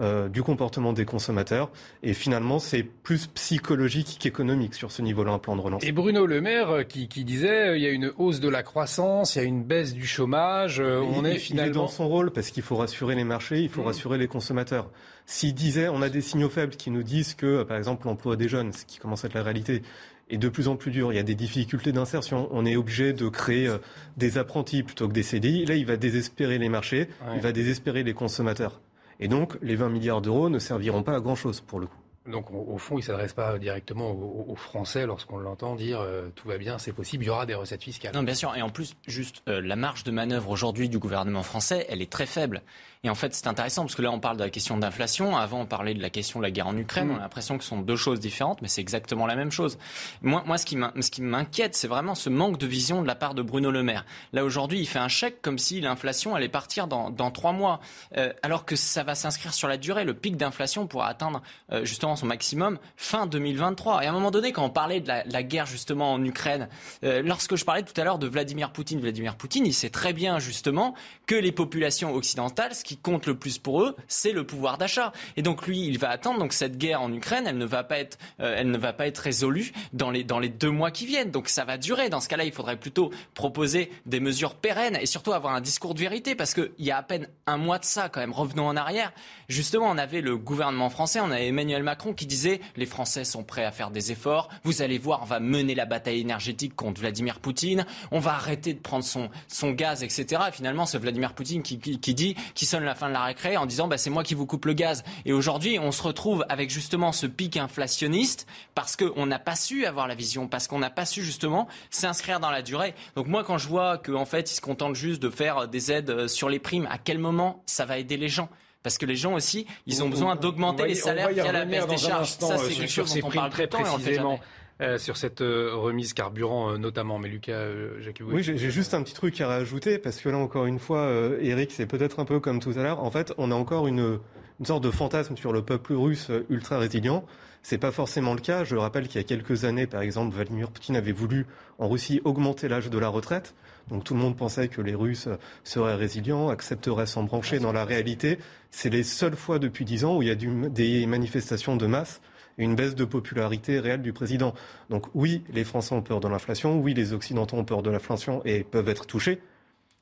euh, du comportement des consommateurs. Et finalement, c'est plus psychologique qu'économique sur ce niveau-là, un plan de relance. Et Bruno Le Maire euh, qui, disait il y a une hausse de la croissance, il y a une baisse du chômage. on est finalement. Il est dans son rôle parce qu'il faut rassurer les marchés, il faut mmh. rassurer les consommateurs. S'il disait on a des signaux faibles qui nous disent que, par exemple, l'emploi des jeunes, ce qui commence à être la réalité, est de plus en plus dur. Il y a des difficultés d'insertion. On est obligé de créer euh, des apprentis plutôt que des CDI. Là, il va désespérer les marchés, il va désespérer les consommateurs. Et donc, les 20 milliards d'euros ne serviront pas à grand-chose pour le coup. Donc, au, fond, il ne s'adresse pas directement aux, Français lorsqu'on l'entend dire euh, tout va bien, c'est possible, il y aura des recettes fiscales. Non, bien sûr. Et en plus, juste euh, la marge de manœuvre aujourd'hui du gouvernement français, elle est très faible. Et en fait, c'est intéressant parce que là, on parle de la question d'inflation. Avant, on parlait de la question de la guerre en Ukraine. Mm. On a l'impression que ce sont deux choses différentes, mais c'est exactement la même chose. Moi, moi ce qui m'inquiète, c'est vraiment ce manque de vision de la part de Bruno Le Maire. Là, aujourd'hui, il fait un chèque comme si l'inflation allait partir dans, dans trois mois, euh, alors que ça va s'inscrire sur la durée. Le pic d'inflation pourra atteindre euh, justement son maximum fin 2023. Et à un moment donné, quand on parlait de la, guerre justement en Ukraine, euh, lorsque je parlais tout à l'heure de Vladimir Poutine, Vladimir Poutine, il sait très bien justement que les populations occidentales, qui compte le plus pour eux, c'est le pouvoir d'achat. Et donc lui, il va attendre. Donc cette guerre en Ukraine, elle ne va pas être, euh, elle ne va pas être résolue dans les dans les deux mois qui viennent. Donc ça va durer. Dans ce cas-là, il faudrait plutôt proposer des mesures pérennes et surtout avoir un discours de vérité parce qu'il y a à peine un mois de ça, quand même. Revenons en arrière. Justement, on avait le gouvernement français, on avait Emmanuel Macron qui disait les Français sont prêts à faire des efforts. Vous allez voir, on va mener la bataille énergétique contre Vladimir Poutine. On va arrêter de prendre son son gaz, etc. Et finalement, c'est Vladimir Poutine qui, qui, qui dit qui sonne la fin de la récré en disant bah, c'est moi qui vous coupe le gaz. Et aujourd'hui, on se retrouve avec justement ce pic inflationniste parce qu'on n'a pas su avoir la vision, parce qu'on n'a pas su justement s'inscrire dans la durée. Donc moi, quand je vois qu'en fait, ils se contentent juste de faire des aides euh, sur les primes, à quel moment ça va aider les gens? Parce que les gens aussi, ils ont besoin d'augmenter les salaires via la baisse des charges. Ça, c'est quelque chose dont on parle très précisément. Euh, sur cette euh, remise carburant euh, notamment. Mais Lucas, Jacques Oui, j'ai juste un petit truc à rajouter parce que là encore une fois, Eric, c'est peut-être un peu comme tout à l'heure. En fait, on a encore une, une sorte de fantasme sur le peuple russe ultra résilient. C'est pas forcément le cas. Je rappelle qu'il y a quelques années, par exemple, Vladimir Poutine avait voulu en Russie augmenter l'âge de la retraite. Donc tout le monde pensait que les Russes seraient résilients, accepteraient sans brancher. Dans la réalité, c'est les seules fois depuis dix ans où il y a des manifestations de masse une baisse de popularité réelle du président. Donc oui, les Français ont peur de l'inflation, oui, les Occidentaux ont peur de l'inflation et peuvent être touchés,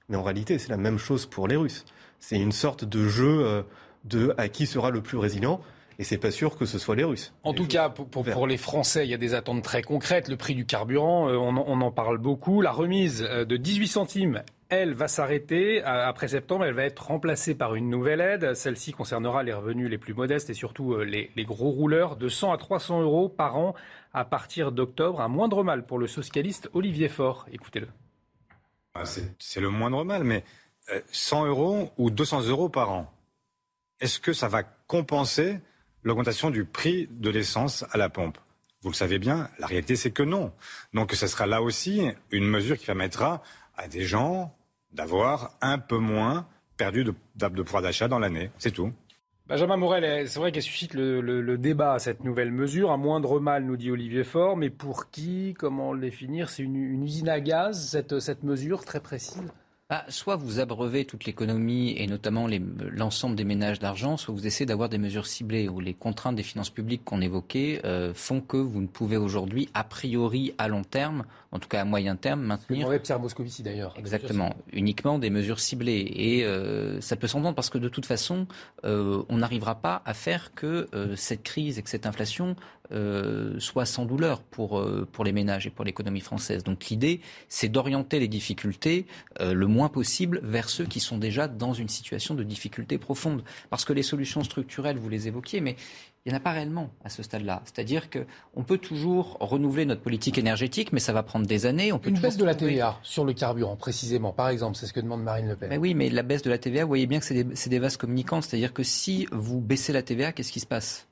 mais en réalité, c'est la même chose pour les Russes. C'est une sorte de jeu euh, de à qui sera le plus résilient. Et c'est pas sûr que ce soit les Russes. En tout cas, pour, pour, les Français, il y a des attentes très concrètes. Le prix du carburant, euh, on, on en parle beaucoup. La remise euh, de 18 centimes elle va s'arrêter après septembre. Elle va être remplacée par une nouvelle aide. Celle-ci concernera les revenus les plus modestes et surtout euh, les, gros rouleurs de 100 à 300 euros par an à partir d'octobre. Un moindre mal pour le socialiste Olivier Faure. Écoutez-le. Ah, c'est le moindre mal, mais 100 euh, euros ou 200 euros par an, est-ce que ça va compenser l'augmentation du prix de l'essence à la pompe Vous le savez bien, la réalité c'est que non. Donc ce sera là aussi une mesure qui permettra à des gens d'avoir un peu moins perdu de, pouvoir d'achat dans l'année. C'est tout. Benjamin Morel, c'est vrai qu'elle suscite le, débat, cette nouvelle mesure. Un moindre mal, nous dit Olivier Faure. Mais pour qui? Comment le définir? C'est une, usine à gaz, cette mesure très précise? Bah, soit vous abreuvez toute l'économie et notamment l'ensemble des ménages d'argent, soit vous essayez d'avoir des mesures ciblées où les contraintes des finances publiques qu'on évoquait euh, font que vous ne pouvez aujourd'hui, a priori à long terme, en tout cas à moyen terme, maintenir. Le Pierre Moscovici d'ailleurs. Exactement, uniquement des mesures ciblées. Et euh, ça peut s'entendre parce que de toute façon, euh, on n'arrivera pas à faire que cette crise et que cette inflation euh, soit sans douleur pour, euh, pour les ménages et pour l'économie française. Donc l'idée, c'est d'orienter les difficultés euh, le moins possible vers ceux qui sont déjà dans une situation de difficulté profonde. Parce que les solutions structurelles, vous les évoquiez, mais il n'y en a pas réellement à ce stade-là. C'est-à-dire qu'on peut toujours renouveler notre politique énergétique, mais ça va prendre des années. On peut Une baisse de la TVA sur le carburant, précisément, par exemple, c'est ce que demande Marine Le Pen. Mais oui, mais la baisse de la TVA, vous voyez bien que c'est des, des vases communicants. C'est-à-dire que si vous baissez la TVA, qu'est-ce qui se passe?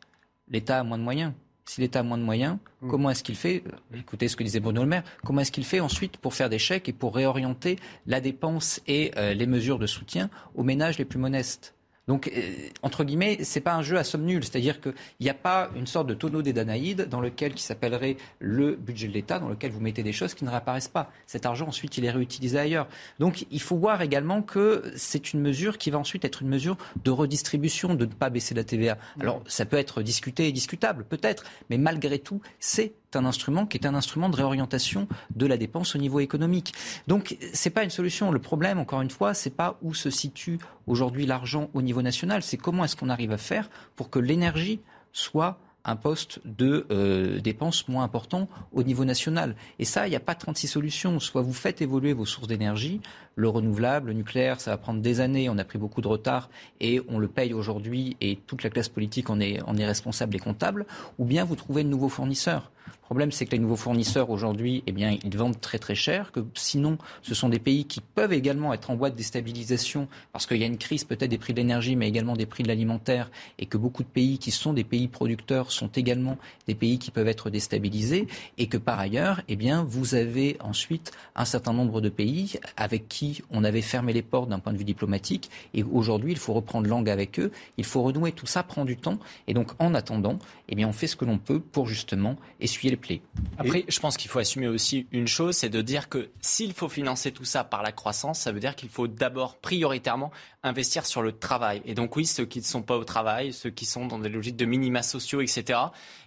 L'État a moins de moyens. Si l'État a moins de moyens, mm. comment est-ce qu'il fait Écoutez ce que disait Bruno Le Maire. Comment est-ce qu'il fait ensuite pour faire des chèques et pour réorienter la dépense et euh, les mesures de soutien aux ménages les plus modestes? Donc, euh, entre guillemets, c'est pas un jeu à somme nulle. C'est-à-dire qu'il n'y a pas une sorte de tonneau des Danaïdes dans lequel qui s'appellerait le budget de l'État, dans lequel vous mettez des choses qui ne réapparaissent pas. Cet argent, ensuite, il est réutilisé ailleurs. Donc, il faut voir également que c'est une mesure qui va ensuite être une mesure de redistribution, de ne pas baisser la TVA. Alors, ça peut être discuté et discutable, peut-être, mais malgré tout, c'est un instrument qui est un instrument de réorientation de la dépense au niveau économique. Donc, c'est pas une solution. Le problème, encore une fois, c'est pas où se situe aujourd'hui l'argent au niveau national, c'est comment est-ce qu'on arrive à faire pour que l'énergie soit un poste de euh, dépenses moins important au niveau national. Et ça, il n'y a pas 36 solutions. Soit vous faites évoluer vos sources d'énergie, le renouvelable, le nucléaire, ça va prendre des années, on a pris beaucoup de retard et on le paye aujourd'hui et toute la classe politique en est, responsable et comptable, ou bien vous trouvez de nouveaux fournisseurs. Le problème, c'est que les nouveaux fournisseurs aujourd'hui, eh bien, ils vendent très très cher. Que sinon, ce sont des pays qui peuvent également être en voie de déstabilisation parce qu'il y a une crise peut-être des prix de l'énergie, mais également des prix de l'alimentaire, et que beaucoup de pays qui sont des pays producteurs sont également des pays qui peuvent être déstabilisés, et que par ailleurs, eh bien, vous avez ensuite un certain nombre de pays avec qui on avait fermé les portes d'un point de vue diplomatique, et aujourd'hui, il faut reprendre langue avec eux. Il faut renouer. Tout ça prend du temps, et donc en attendant, eh bien, on fait ce que l'on peut pour justement essuyer après, je pense qu'il faut assumer aussi une chose, c'est de dire que s'il faut financer tout ça par la croissance, ça veut dire qu'il faut d'abord prioritairement investir sur le travail. Et donc oui, ceux qui ne sont pas au travail, ceux qui sont dans des logiques de minima sociaux, etc.,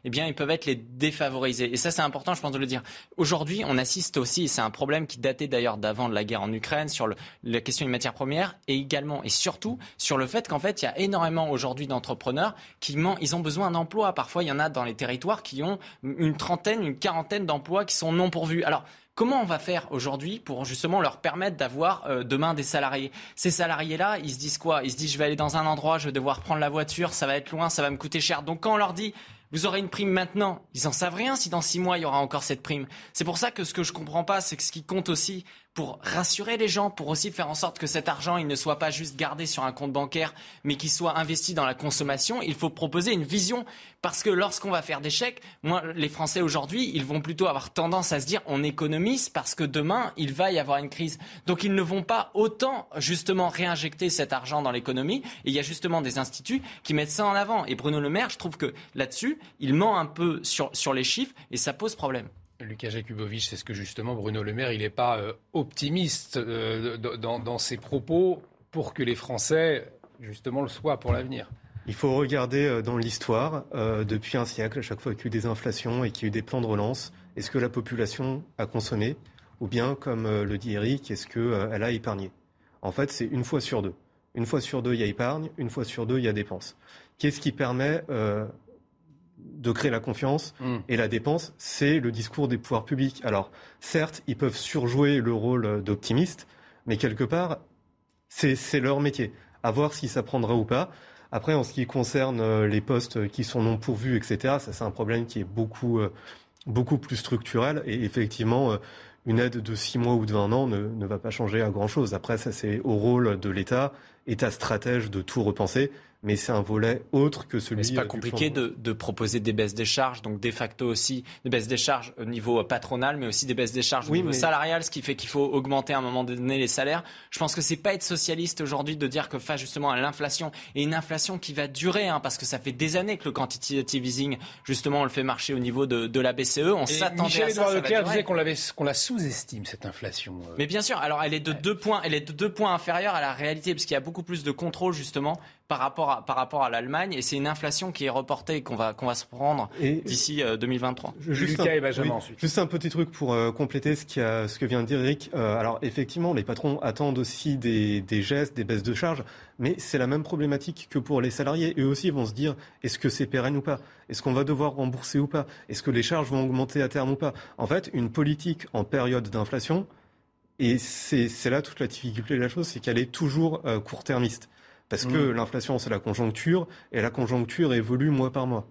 eh bien, ils peuvent être les défavorisés. Et ça, c'est important, je pense, de le dire. Aujourd'hui, on assiste aussi, et c'est un problème qui datait d'ailleurs d'avant de la guerre en Ukraine, sur la question des matières premières, et également, et surtout, sur le fait qu'en fait, il y a énormément aujourd'hui d'entrepreneurs qui ils ont besoin d'emplois. Parfois, il y en a dans les territoires qui ont une trentaine, une quarantaine d'emplois qui sont non pourvus. Alors, Comment on va faire aujourd'hui pour justement leur permettre d'avoir euh, demain des salariés? Ces salariés-là, ils se disent quoi? Ils se disent je vais aller dans un endroit, je vais devoir prendre la voiture, ça va être loin, ça va me coûter cher. Donc quand on leur dit vous aurez une prime maintenant. Ils n'en savent rien si dans six mois il y aura encore cette prime. C'est pour ça que ce que je comprends pas, c'est que ce qui compte aussi, pour rassurer les gens, pour aussi faire en sorte que cet argent, il ne soit pas juste gardé sur un compte bancaire, mais qu'il soit investi dans la consommation. Il faut proposer une vision. Parce que lorsqu'on va faire des chèques, moi, les Français aujourd'hui, ils vont plutôt avoir tendance à se dire on économise parce que demain, il va y avoir une crise. Donc ils ne vont pas autant justement réinjecter cet argent dans l'économie. Et il y a justement des instituts qui mettent ça en avant. Et Bruno Le Maire, je trouve que là-dessus, il ment un peu sur, sur les chiffres et ça pose problème. Lucas Jakubowicz, c'est ce que justement Bruno Le Maire, il n'est pas euh, optimiste euh, dans, ses propos pour que les Français, justement, le soient pour l'avenir. Il faut regarder euh, dans l'histoire, depuis un siècle, à chaque fois qu'il y a eu des inflations et qu'il y a eu des plans de relance, est-ce que la population a consommé Ou bien, comme le dit Eric, est-ce qu'elle a épargné? En fait, c'est une fois sur deux. Une fois sur deux, il y a épargne, une fois sur deux, il y a dépense. Qu'est-ce qui permet de créer la confiance mm. et la dépense, c'est le discours des pouvoirs publics. Alors, certes, ils peuvent surjouer le rôle d'optimiste, mais quelque part, c'est leur métier. À voir si ça prendra ou pas. Après, en ce qui concerne euh, les postes qui sont non pourvus, etc., ça c'est un problème qui est beaucoup, euh, beaucoup plus structurel. Et effectivement, euh, une aide de six mois ou de 20 ans ne, ne va pas changer à grand-chose. Après, ça c'est au rôle de l'État, État stratège, de tout repenser mais c'est un volet autre que celui. C'est pas compliqué de, de, proposer des baisses des charges, donc de facto aussi des baisses des charges au niveau patronal, mais aussi des baisses des charges au niveau salarial, ce qui fait qu'il faut augmenter à un moment donné les salaires. Je pense que c'est pas être socialiste aujourd'hui de dire que face justement à l'inflation et une inflation qui va durer, hein, parce que ça fait des années que le quantitative easing justement on le fait marcher au niveau de, de la BCE. On s'attendait à ça. Michel Leclerc disait qu'on l'avait, qu'on la sous-estime cette inflation. Euh. Mais bien sûr, alors elle est de deux points, elle est de deux points inférieure à la réalité, parce qu'il y a beaucoup beaucoup plus de contrôle justement par rapport à, par rapport à l'Allemagne. Et c'est une inflation qui est reportée qu'on va, qu'on va se prendre d'ici 2023. Juste Lucas un, et Benjamin ensuite. Juste un petit truc pour euh, compléter ce, qui a, ce que vient de dire Eric. Euh, alors effectivement, les patrons attendent aussi des, des gestes, des baisses de charges, mais c'est la même problématique que pour les salariés. Eux aussi vont se dire est-ce que c'est pérenne ou pas? Est-ce qu'on va devoir rembourser ou pas? Est-ce que les charges vont augmenter à terme ou pas? En fait, une politique en période d'inflation, et c'est là toute la difficulté de la chose, c'est qu'elle est toujours euh, court-termiste. Parce que Mmh. l'inflation, c'est la conjoncture, et la conjoncture évolue mois par mois.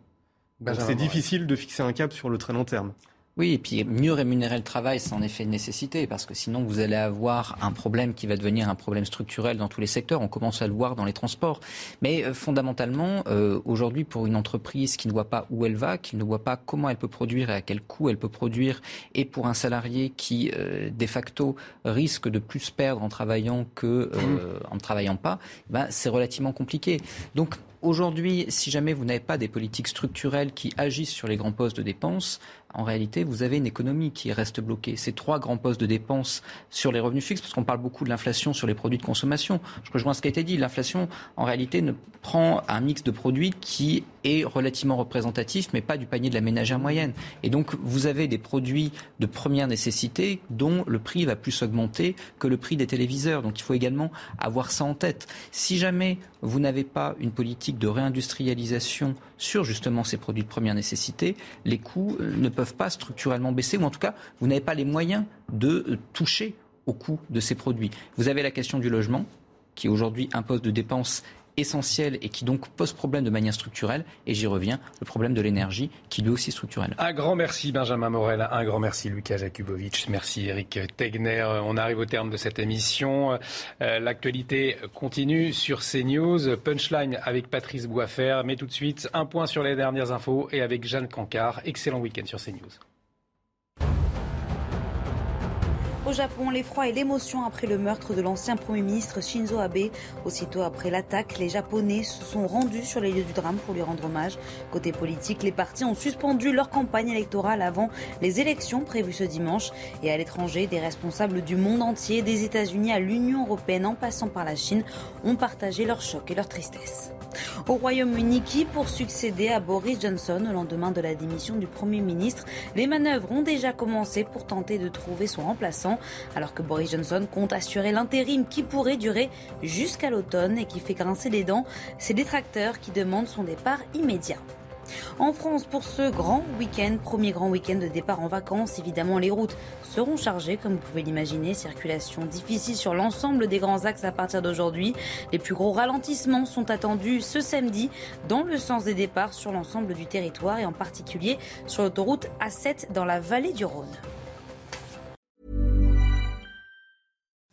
C'est difficile de fixer un cap sur le très long terme. Oui, et puis mieux rémunérer le travail, c'est en effet une nécessité, parce que sinon vous allez avoir un problème qui va devenir un problème structurel dans tous les secteurs. On commence à le voir dans les transports. Mais euh, fondamentalement, euh, aujourd'hui, pour une entreprise qui ne voit pas où elle va, qui ne voit pas comment elle peut produire et à quel coût elle peut produire, et pour un salarié qui, euh, de facto, risque de plus perdre en travaillant que euh, en ne travaillant pas, ben, c'est relativement compliqué. Donc Aujourd'hui, si jamais vous n'avez pas des politiques structurelles qui agissent sur les grands postes de dépenses, en réalité, vous avez une économie qui reste bloquée. Ces trois grands postes de dépenses sur les revenus fixes, parce qu'on parle beaucoup de l'inflation sur les produits de consommation. Je rejoins ce qui a été dit. L'inflation, en réalité, ne prend un mix de produits qui est relativement représentatif, mais pas du panier de la ménagère moyenne. Et donc, vous avez des produits de première nécessité dont le prix va plus augmenter que le prix des téléviseurs. Donc, il faut également avoir ça en tête. Si jamais vous n'avez pas une politique de réindustrialisation sur justement ces produits de première nécessité, les coûts euh, ne peuvent pas structurellement baisser, ou en tout cas, vous n'avez pas les moyens de euh, toucher au coût de ces produits. Vous avez la question du logement, qui aujourd'hui un poste de dépense essentiel et qui donc pose problème de manière structurelle. Et j'y reviens, le problème de l'énergie, qui lui aussi est structurel. Un grand merci Benjamin Morel, un grand merci Lucas Jakubowicz, merci Eric Tegner. On arrive au terme de cette émission. Euh, L'actualité continue sur CNews. Punchline avec Patrice Boisfer. Mais tout de suite, un point sur les dernières infos et avec Jeanne Cancard. Excellent week-end sur CNews. Au Japon, l'effroi et l'émotion après le meurtre de l'ancien Premier ministre Shinzo Abe. Aussitôt après l'attaque, les Japonais se sont rendus sur les lieux du drame pour lui rendre hommage. Côté politique, les partis ont suspendu leur campagne électorale avant les élections prévues ce dimanche. Et à l'étranger, des responsables du monde entier, des États-Unis à l'Union européenne en passant par la Chine, ont partagé leur choc et leur tristesse. Au Royaume-Uni, qui pour succéder à Boris Johnson au lendemain de la démission du Premier ministre, les manœuvres ont déjà commencé pour tenter de trouver son remplaçant, alors que Boris Johnson compte assurer l'intérim qui pourrait durer jusqu'à l'automne et qui fait grincer les dents ses détracteurs qui demandent son départ immédiat. En France, pour ce grand week-end, premier grand week-end de départ en vacances, évidemment, les routes seront chargées, comme vous pouvez l'imaginer. Circulation difficile sur l'ensemble des grands axes à partir d'aujourd'hui. Les plus gros ralentissements sont attendus ce samedi dans le sens des départs sur l'ensemble du territoire et en particulier sur l'autoroute A7 dans la vallée du Rhône.